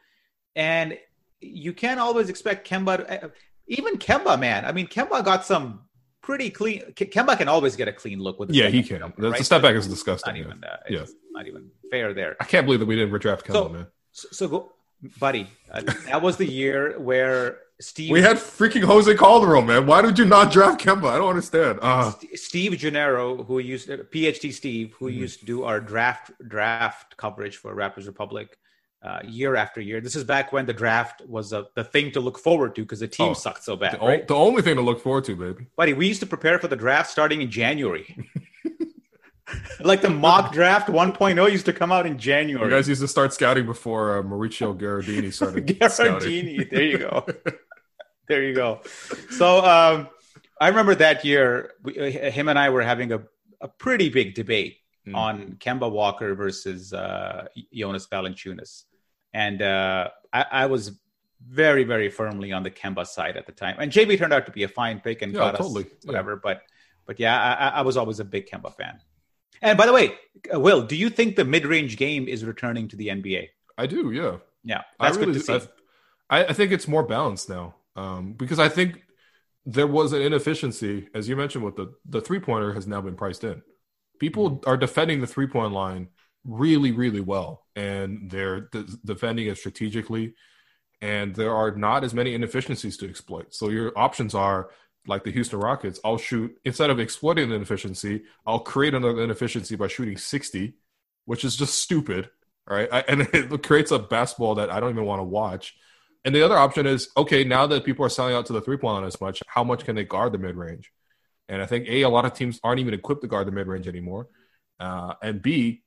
[SPEAKER 2] And you can't always expect Kemba, to, uh, even Kemba, man. I mean, Kemba got some pretty clean. Kemba can always get a clean look with.
[SPEAKER 1] Yeah, he can. Number, right? The step back is disgusting.
[SPEAKER 2] Not even, uh, yeah. not even fair there.
[SPEAKER 1] I can't believe that we didn't redraft Kemba, so, man.
[SPEAKER 2] So, so go, buddy. Uh, that was the year where Steve.
[SPEAKER 1] We had freaking Jose Calderon, man. Why did you not draft Kemba? I don't understand. Uh.
[SPEAKER 2] Steve Gennaro, who used uh, PhD Steve, who mm-hmm. used to do our draft draft coverage for Raptors Republic. Uh, year after year. This is back when the draft was a, the thing to look forward to because the team oh, sucked so bad.
[SPEAKER 1] The,
[SPEAKER 2] right?
[SPEAKER 1] the only thing to look forward to, baby.
[SPEAKER 2] Buddy, we used to prepare for the draft starting in January. like the mock draft 1.0 used to come out in January.
[SPEAKER 1] You guys used to start scouting before uh, Maurizio Gherardini started.
[SPEAKER 2] Gherardini, there you go. there you go. So um, I remember that year, we, uh, him and I were having a, a pretty big debate mm. on Kemba Walker versus uh, Jonas Valanciunas, and uh, I, I, was very, very firmly on the Kemba side at the time. And JV turned out to be a fine pick and yeah, got totally. us whatever. Yeah. But but yeah, I, I was always a big Kemba fan. And by the way, uh, Will, do you think the mid-range game is returning to the NBA?
[SPEAKER 1] I do. Yeah.
[SPEAKER 2] Yeah, that's I really, good to see.
[SPEAKER 1] I, I think it's more balanced now um, because I think there was an inefficiency, as you mentioned, with the the three pointer has now been priced in. People mm-hmm. are defending the three point line really, really well, and they're de- defending it strategically. And there are not as many inefficiencies to exploit. So your options are like the Houston Rockets, I'll shoot instead of exploiting the inefficiency, I'll create another inefficiency by shooting 60, which is just stupid, right? I, and it creates a basketball that I don't even want to watch. And the other option is okay, now that people are selling out to the three point line as much, how much can they guard the mid range? And I think A, a lot of teams aren't even equipped to guard the mid range anymore. Uh, and B,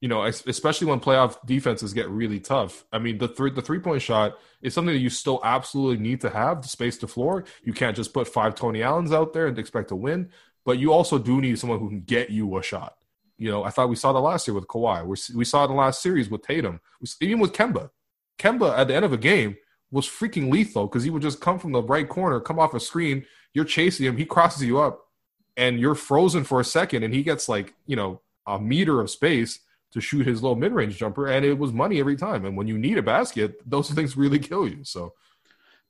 [SPEAKER 1] you know, especially when playoff defenses get really tough. I mean, the three the three point shot is something that you still absolutely need to have to space the floor. You can't just put five Tony Allens out there and expect to win, but you also do need someone who can get you a shot. You know, I thought we saw that last year with Kawhi. we we saw it the last series with Tatum, even with Kemba. Kemba at the end of a game was freaking lethal because he would just come from the right corner, come off a screen. You're chasing him, he crosses you up, and you're frozen for a second, and he gets like you know a meter of space to shoot his little mid range jumper, and it was money every time. And when you need a basket, those things really kill you. So,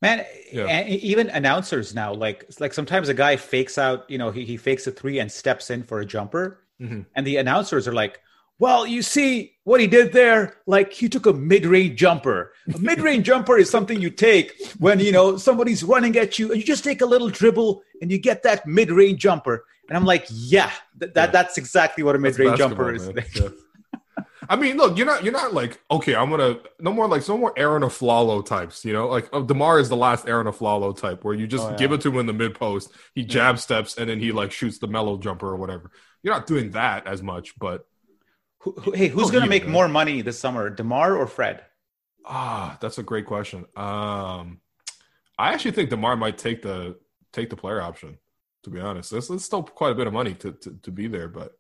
[SPEAKER 2] man, yeah. even announcers now, like like sometimes a guy fakes out, you know, he, he fakes a three and steps in for a jumper, mm-hmm. and the announcers are like, well, you see what he did there? Like he took a mid-range jumper. A mid-range jumper is something you take when you know somebody's running at you, and you just take a little dribble and you get that mid-range jumper. And I'm like, yeah, th- that yeah. that's exactly what a mid-range jumper is.
[SPEAKER 1] I mean, look, you're not you're not like okay, I'm gonna no more like no more Arron Afflalo types, you know. Like oh, Demar is the last Arron Afflalo type where you just oh, yeah. give it to him in the mid post, he jab steps, and then he like shoots the mellow jumper or whatever. You're not doing that as much, but
[SPEAKER 2] who, who, hey, who's oh, going to make more money this summer, Demar or Fred?
[SPEAKER 1] Ah, that's a great question. Um, I actually think Demar might take the take the player option. To be honest, it's, it's still quite a bit of money to to, to be there, but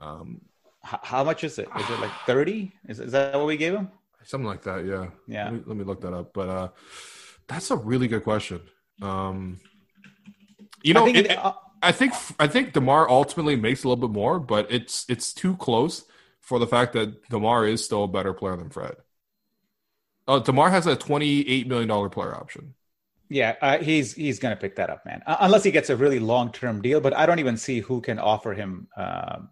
[SPEAKER 1] um,
[SPEAKER 2] how, how much is it? Is it like thirty? Is, is that what we gave him?
[SPEAKER 1] Something like that, yeah.
[SPEAKER 2] Yeah.
[SPEAKER 1] Let me, let me look that up. But uh, that's a really good question. Um, you know, I think, it, it, uh, I think I think Demar ultimately makes a little bit more, but it's it's too close for the fact that Demar is still a better player than Fred. Uh, Demar has a twenty-eight million dollar player option.
[SPEAKER 2] Yeah, uh, he's he's going to pick that up, man. Uh, unless he gets a really long-term deal, but I don't even see who can offer him um,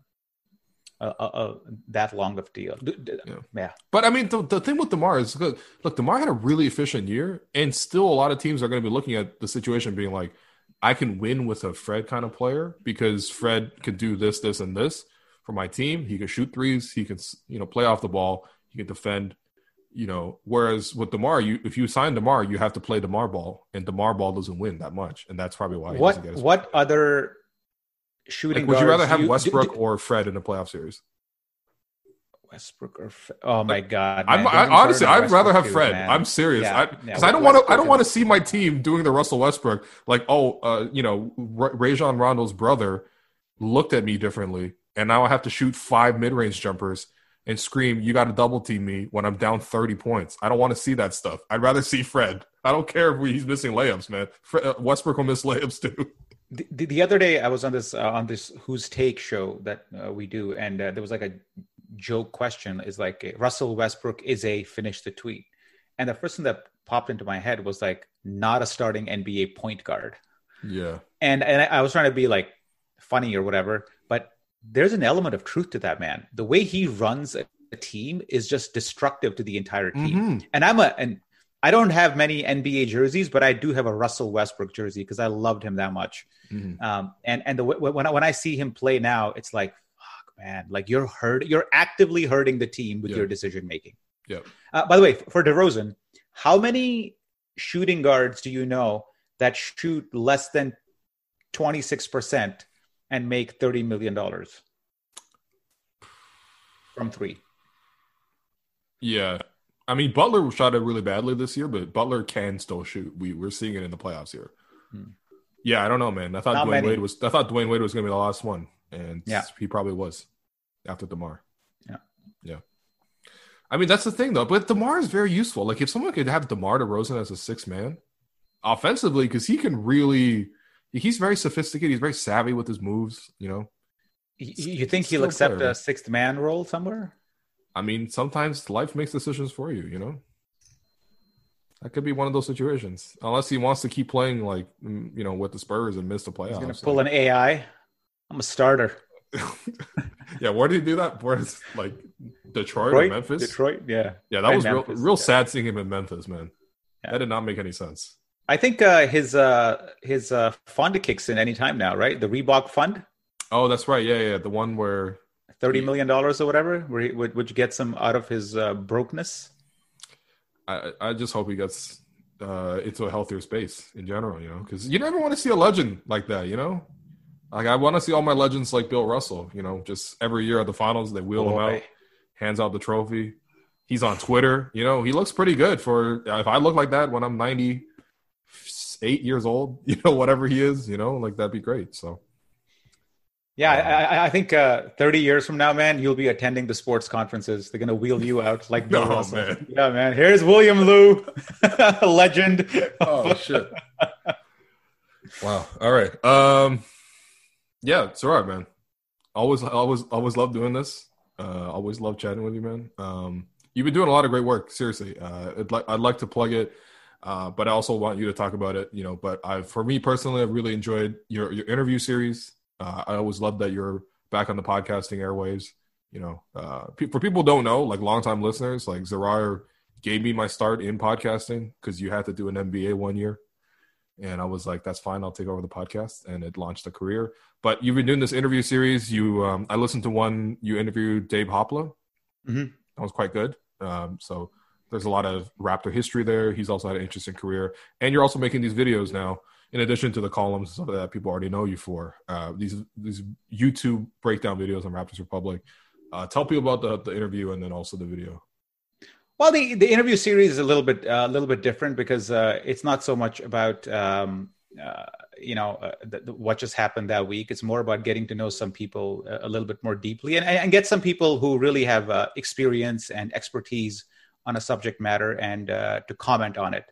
[SPEAKER 2] a, a, a, that long of deal. Yeah. yeah.
[SPEAKER 1] But I mean, the, the thing with Demar is, look, Demar had a really efficient year, and still a lot of teams are going to be looking at the situation being like, I can win with a Fred kind of player because Fred could do this, this, and this for my team. He can shoot threes. He can you know play off the ball. He can defend. You know, whereas with Demar, you if you sign Demar, you have to play Demar ball, and Demar ball doesn't win that much, and that's probably why.
[SPEAKER 2] what what other shooting?
[SPEAKER 1] Like, would you rather have you, Westbrook do, do, or Fred in the playoff series?
[SPEAKER 2] Westbrook or Fred. oh my god!
[SPEAKER 1] I'm, I, honestly, I'd rather have Fred. I'm serious because yeah, yeah. I, don't want to. I don't want to see my team doing the Russell Westbrook like oh, uh, you know, R- Rajon Rondo's brother looked at me differently and now I have to shoot five mid range jumpers and scream, "You got to double team me" when I'm down 30 points. I don't want to see that stuff. I'd rather see Fred. I don't care if he's missing layups, man. Fred, uh, Westbrook will miss layups too.
[SPEAKER 2] The, the, other day, I was on this uh, on this Who's Take show that uh, we do, and uh, there was like a joke question: "Is like Russell Westbrook is a finish the tweet?" And the first thing that popped into my head was like, "Not a starting NBA point guard."
[SPEAKER 1] Yeah.
[SPEAKER 2] And and I was trying to be like funny or whatever, but there's an element of truth to that man. The way he runs a, a team is just destructive to the entire team. Mm-hmm. And I'm a and I don't have many NBA jerseys, but I do have a Russell Westbrook jersey because I loved him that much. Mm-hmm. Um, and and the when I, when I see him play now, it's like, fuck, man, like you're hurt, you're actively hurting the team with your decision making.
[SPEAKER 1] Yeah.
[SPEAKER 2] Uh, by the way, for DeRozan, how many shooting guards do you know that shoot less than twenty six percent and make $30 million from three.
[SPEAKER 1] Yeah. I mean, Butler shot it really badly this year, but Butler can still shoot. We we're seeing it in the playoffs here. Hmm. Yeah, I don't know, man. I thought Not Dwyane many. Wade was. I thought Dwyane Wade was going to be the last one, and yeah. he probably was after Demar.
[SPEAKER 2] Yeah,
[SPEAKER 1] yeah. I mean, that's the thing though. But Demar is very useful. Like if someone could have Demar Derozan as a six man offensively, because he can really he's very sophisticated. He's very savvy with his moves. You know.
[SPEAKER 2] You think he'll accept player. a sixth man role somewhere?
[SPEAKER 1] I mean, sometimes life makes decisions for you. You know. That could be one of those situations, unless he wants to keep playing like you know with the Spurs and miss the playoffs. He's
[SPEAKER 2] gonna pull an AI. I'm a starter.
[SPEAKER 1] yeah, where did he do that? Where is like Detroit, Detroit, or Memphis?
[SPEAKER 2] Detroit, yeah.
[SPEAKER 1] Yeah, that and was Memphis, real, real yeah. sad seeing him in Memphis, man. Yeah. That did not make any sense.
[SPEAKER 2] I think uh, his uh, his uh, fund kicks in anytime now, right? The Reebok fund.
[SPEAKER 1] Oh, that's right. Yeah, yeah, the one where
[SPEAKER 2] thirty million dollars or whatever. Where he, would would you get some out of his uh, brokenness?
[SPEAKER 1] I I just hope he gets uh, into a healthier space in general. You know, because you never want to see a legend like that. You know, like I want to see all my legends like Bill Russell. You know, just every year at the finals they wheel Boy. him out, hands out the trophy. He's on Twitter. You know, he looks pretty good for. If I look like that when I'm ninety eight years old, you know, whatever he is, you know, like that'd be great. So,
[SPEAKER 2] Yeah, I, I think uh, 30 years from now, man, you'll be attending the sports conferences. They're gonna wheel you out like Bill
[SPEAKER 1] No,
[SPEAKER 2] Russell.
[SPEAKER 1] man.
[SPEAKER 2] Yeah, man. Here's William Lou, a legend.
[SPEAKER 1] Oh shit! wow. All right. Um. Yeah, it's all right, man. Always, always, always love doing this. Uh, always love chatting with you, man. Um, you've been doing a lot of great work. Seriously, uh, I'd like, I'd like to plug it, uh, but I also want you to talk about it. You know, but I, for me personally, I've really enjoyed your your interview series. Uh, I always love that you're back on the podcasting airwaves. You know, uh, pe- for people who don't know, like longtime listeners, like Zarar gave me my start in podcasting because you had to do an MBA one year. And I was like, that's fine. I'll take over the podcast. And it launched a career. But you've been doing this interview series. You, um, I listened to one you interviewed Dave Hopla.
[SPEAKER 2] Mhm.
[SPEAKER 1] That was quite good. Um, so there's a lot of Raptor history there. He's also had an interesting career. And you're also making these videos now, in addition to the columns and stuff that people already know you for. Uh, these these YouTube breakdown videos on Raptors Republic. Uh, tell people about the, the interview and then also the video.
[SPEAKER 2] Well, the, the interview series is a little bit uh, a little bit different because uh, it's not so much about um, uh, you know uh, the, the, what just happened that week. It's more about getting to know some people uh, a little bit more deeply and, and get some people who really have uh, experience and expertise on a subject matter and uh, to comment on it.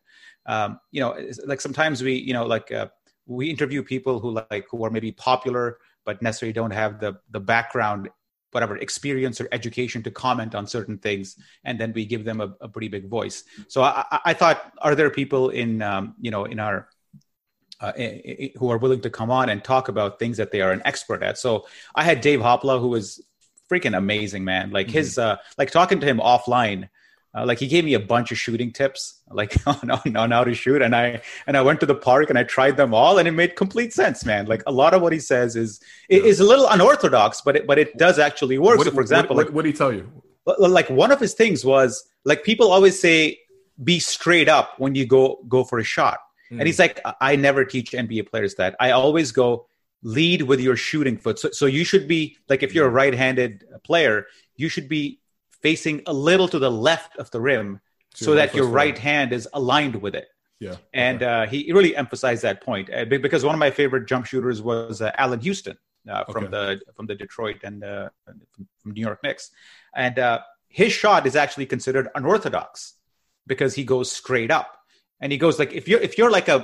[SPEAKER 2] Um, you know, like sometimes we you know like uh, we interview people who like who are maybe popular but necessarily don't have the the background whatever experience or education to comment on certain things and then we give them a, a pretty big voice. So I, I, thought are there people in um, you know in our uh, who are willing to come on and talk about things that they are an expert at? So i had dave hopla who was freaking amazing man. Like his uh like talking to him offline uh, like he gave me a bunch of shooting tips like on, on, on how to shoot. And i and i went to the park and i tried them all and it made complete sense man. Like a lot of what he says is is a little unorthodox but it but it does actually work.
[SPEAKER 1] What,
[SPEAKER 2] so for example
[SPEAKER 1] what,
[SPEAKER 2] like
[SPEAKER 1] what, did he tell you?
[SPEAKER 2] Like one of his things was like people always say be straight up when you go go for a shot. And he's like "I- i never teach nba players that. I always go lead with your shooting foot. So, so you should be like if you're a right-handed player you should be facing a little to the left of the rim
[SPEAKER 1] So
[SPEAKER 2] so
[SPEAKER 1] your
[SPEAKER 2] that your right hand is aligned with it
[SPEAKER 1] Yeah.
[SPEAKER 2] and uh, he really emphasized that point uh, because one of my favorite jump shooters was uh, Allan Houston uh, from
[SPEAKER 1] Okay.
[SPEAKER 2] the from the Detroit and uh, from, New York Knicks, and uh, his shot is actually considered unorthodox because he goes straight up, and he goes like if you're if you're like a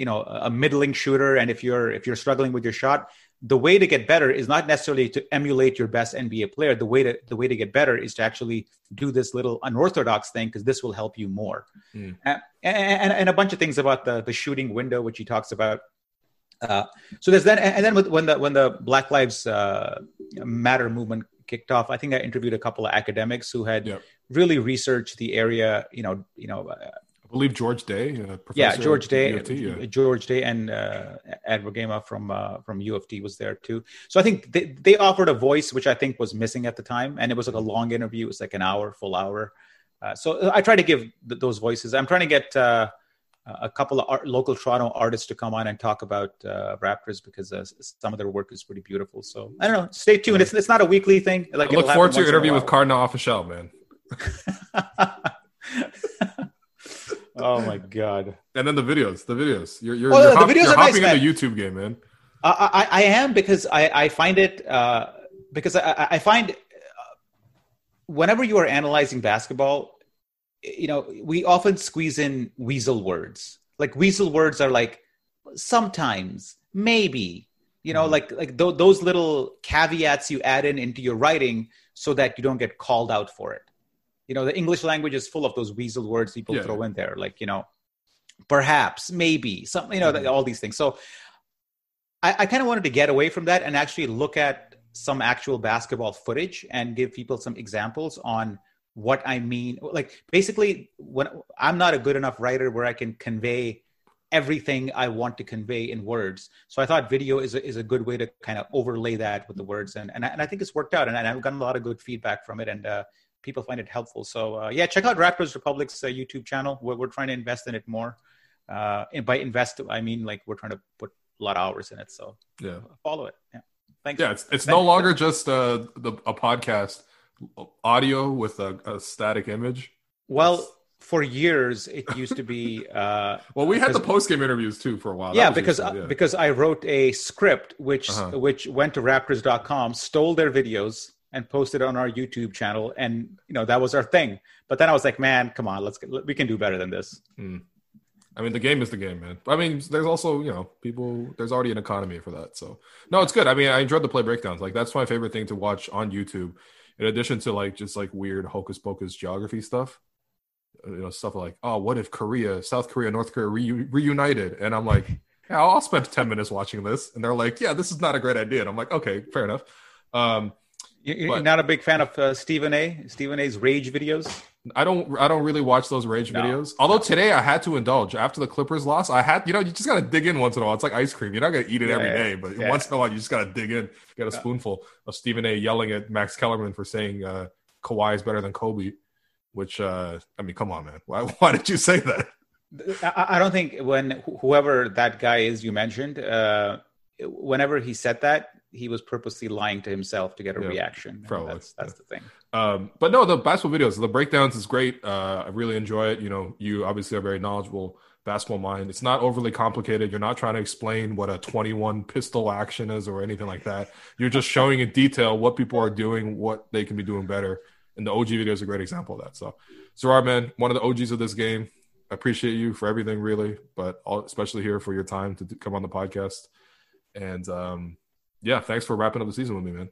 [SPEAKER 2] you know a middling shooter, and if you're if you're struggling with your shot. The way to get better is not necessarily to emulate your best NBA player. The way to the way to get better is to actually do this little unorthodox thing because this will help you more and, and, and a bunch of things about the the shooting window, which he talks about. Uh, so there's that, and then with, when the when the Black Lives uh, Matter movement kicked off, I think I interviewed a couple of academics who had
[SPEAKER 1] Yep.
[SPEAKER 2] really researched the area. You know, you know, uh,
[SPEAKER 1] believe George Dei. Uh,
[SPEAKER 2] yeah, George Dei,
[SPEAKER 1] U of T, yeah.
[SPEAKER 2] George Dei, and uh, Edward Gama from uh, from U of T was there too. So I think they, they offered a voice which I think was missing at the time, and it was like a long interview. It was like an hour, full hour. Uh, so I try to give th- those voices. I'm trying to get uh, a couple of art, local Toronto artists to come on and talk about uh, Raptors because uh, some of their work is pretty beautiful. So I don't know. Stay tuned. It's it's not a weekly thing. Like
[SPEAKER 1] I look forward to your
[SPEAKER 2] once in
[SPEAKER 1] interview with. Cardinal Offishall, man.
[SPEAKER 2] oh my god.
[SPEAKER 1] And then the videos, the videos. You're you're,
[SPEAKER 2] Oh,
[SPEAKER 1] you're,
[SPEAKER 2] the
[SPEAKER 1] hop-
[SPEAKER 2] videos
[SPEAKER 1] you're
[SPEAKER 2] are nice,
[SPEAKER 1] hopping in the. YouTube game, man.
[SPEAKER 2] I, I, I am because I, I find it uh, because I, I find uh, whenever you are analyzing basketball, you know, we often squeeze in weasel words. Like weasel words are like sometimes, maybe, you know, like like th- those little caveats you add in into your writing so that you don't get called out for it. You know, the English language is full of those weasel words people
[SPEAKER 1] Yeah.
[SPEAKER 2] throw in there, like you know, perhaps, maybe, some, you know,
[SPEAKER 1] Mhm.
[SPEAKER 2] all these things. So I, I kind of wanted to get away from that and actually look at some actual basketball footage and give people some examples on what I mean. Like basically, when I'm not a good enough writer where I can convey everything I want to convey in words. So I thought video is a, is a good way to kind of overlay that with the words, and and I, and I think it's worked out, and, and I've gotten a lot of good feedback from it, and uh, people find it helpful. So uh, yeah, check out Raptors Republic's uh, YouTube channel. We're, we're trying to invest in it more. Uh, and by invest, I mean like we're trying to put a lot of hours in it. So
[SPEAKER 1] Yeah.
[SPEAKER 2] follow it. Yeah. Thanks.
[SPEAKER 1] Yeah, it's it's no longer just uh, the a podcast audio with a, a static image.
[SPEAKER 2] Well, for years it used to be uh,
[SPEAKER 1] well we had the post game interviews too for a while
[SPEAKER 2] yeah because yeah. Uh, because i wrote a script which uh-huh. which went to raptors.com stole their videos and posted on our youtube channel and you know that was our thing. But then i was like man come on let's get, we can do better than this. Mm.
[SPEAKER 1] i mean the game is the game man. I mean there's also you know people there's already an economy for that so. No it's good. I mean i enjoyed the play breakdowns. Like that's my favorite thing to watch on youtube in addition to like just like weird hocus pocus geography stuff. You know stuff like oh what if korea south korea north korea re- reunited? And i'm like yeah i'll spend 10 minutes watching this. And they're like yeah this is not a great idea. And i'm like okay fair enough. Um
[SPEAKER 2] you're but, not a big fan of uh, Stephen A. Stephen A's rage videos.
[SPEAKER 1] I don't. I don't really watch those rage no. videos. Although today I had to indulge after the Clippers loss. I had, you know, you just gotta dig in once in a while. It's like ice cream. You're not gonna eat it yeah, every yeah, day, but yeah. once in a while you just gotta dig in. Get a spoonful of Stephen A. yelling at Max Kellerman for saying uh, Kawhi is better than Kobe. Which uh, I mean, come on, man. Why? Why did you say that?
[SPEAKER 2] I don't think when whoever that guy is you mentioned, uh, whenever he said that, he was purposely lying to himself to get a yeah, reaction. Probably. That's that's yeah. the thing.
[SPEAKER 1] Um, but no, the basketball videos, the breakdowns is great. Uh, I really enjoy it. You know, you obviously are very knowledgeable basketball mind. It's not overly complicated. You're not trying to explain what a 21 pistol action is or anything like that. You're just showing in detail what people are doing, what they can be doing better. And the OG video is a great example of that. So, Zarar, man, one of the OGs of this game. I appreciate you for everything, really, but especially here for your time to come on the podcast. And um, yeah, thanks for wrapping up the season with me, man.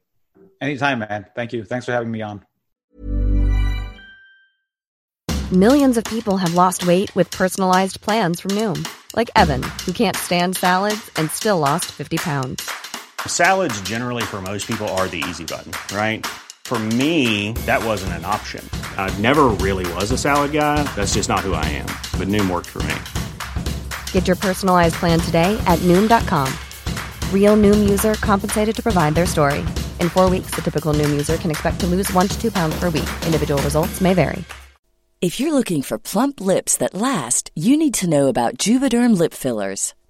[SPEAKER 2] Anytime, man. Thank you. Thanks for having me on.
[SPEAKER 3] Millions of people have lost weight with personalized plans from Noom, like Evan, who can't stand salads and still lost 50 pounds.
[SPEAKER 4] Salads, generally, for most people, are the easy button, right? For me, that wasn't an option. I never really was a salad guy. That's just not who I am. But Noom worked for me.
[SPEAKER 3] Get your personalized plan today at Noom.com. Real Noom user compensated to provide their story. In four weeks, the typical Noom user can expect to lose one to two pounds per week. Individual results may vary.
[SPEAKER 5] If you're looking for plump lips that last, you need to know about Juvederm lip fillers.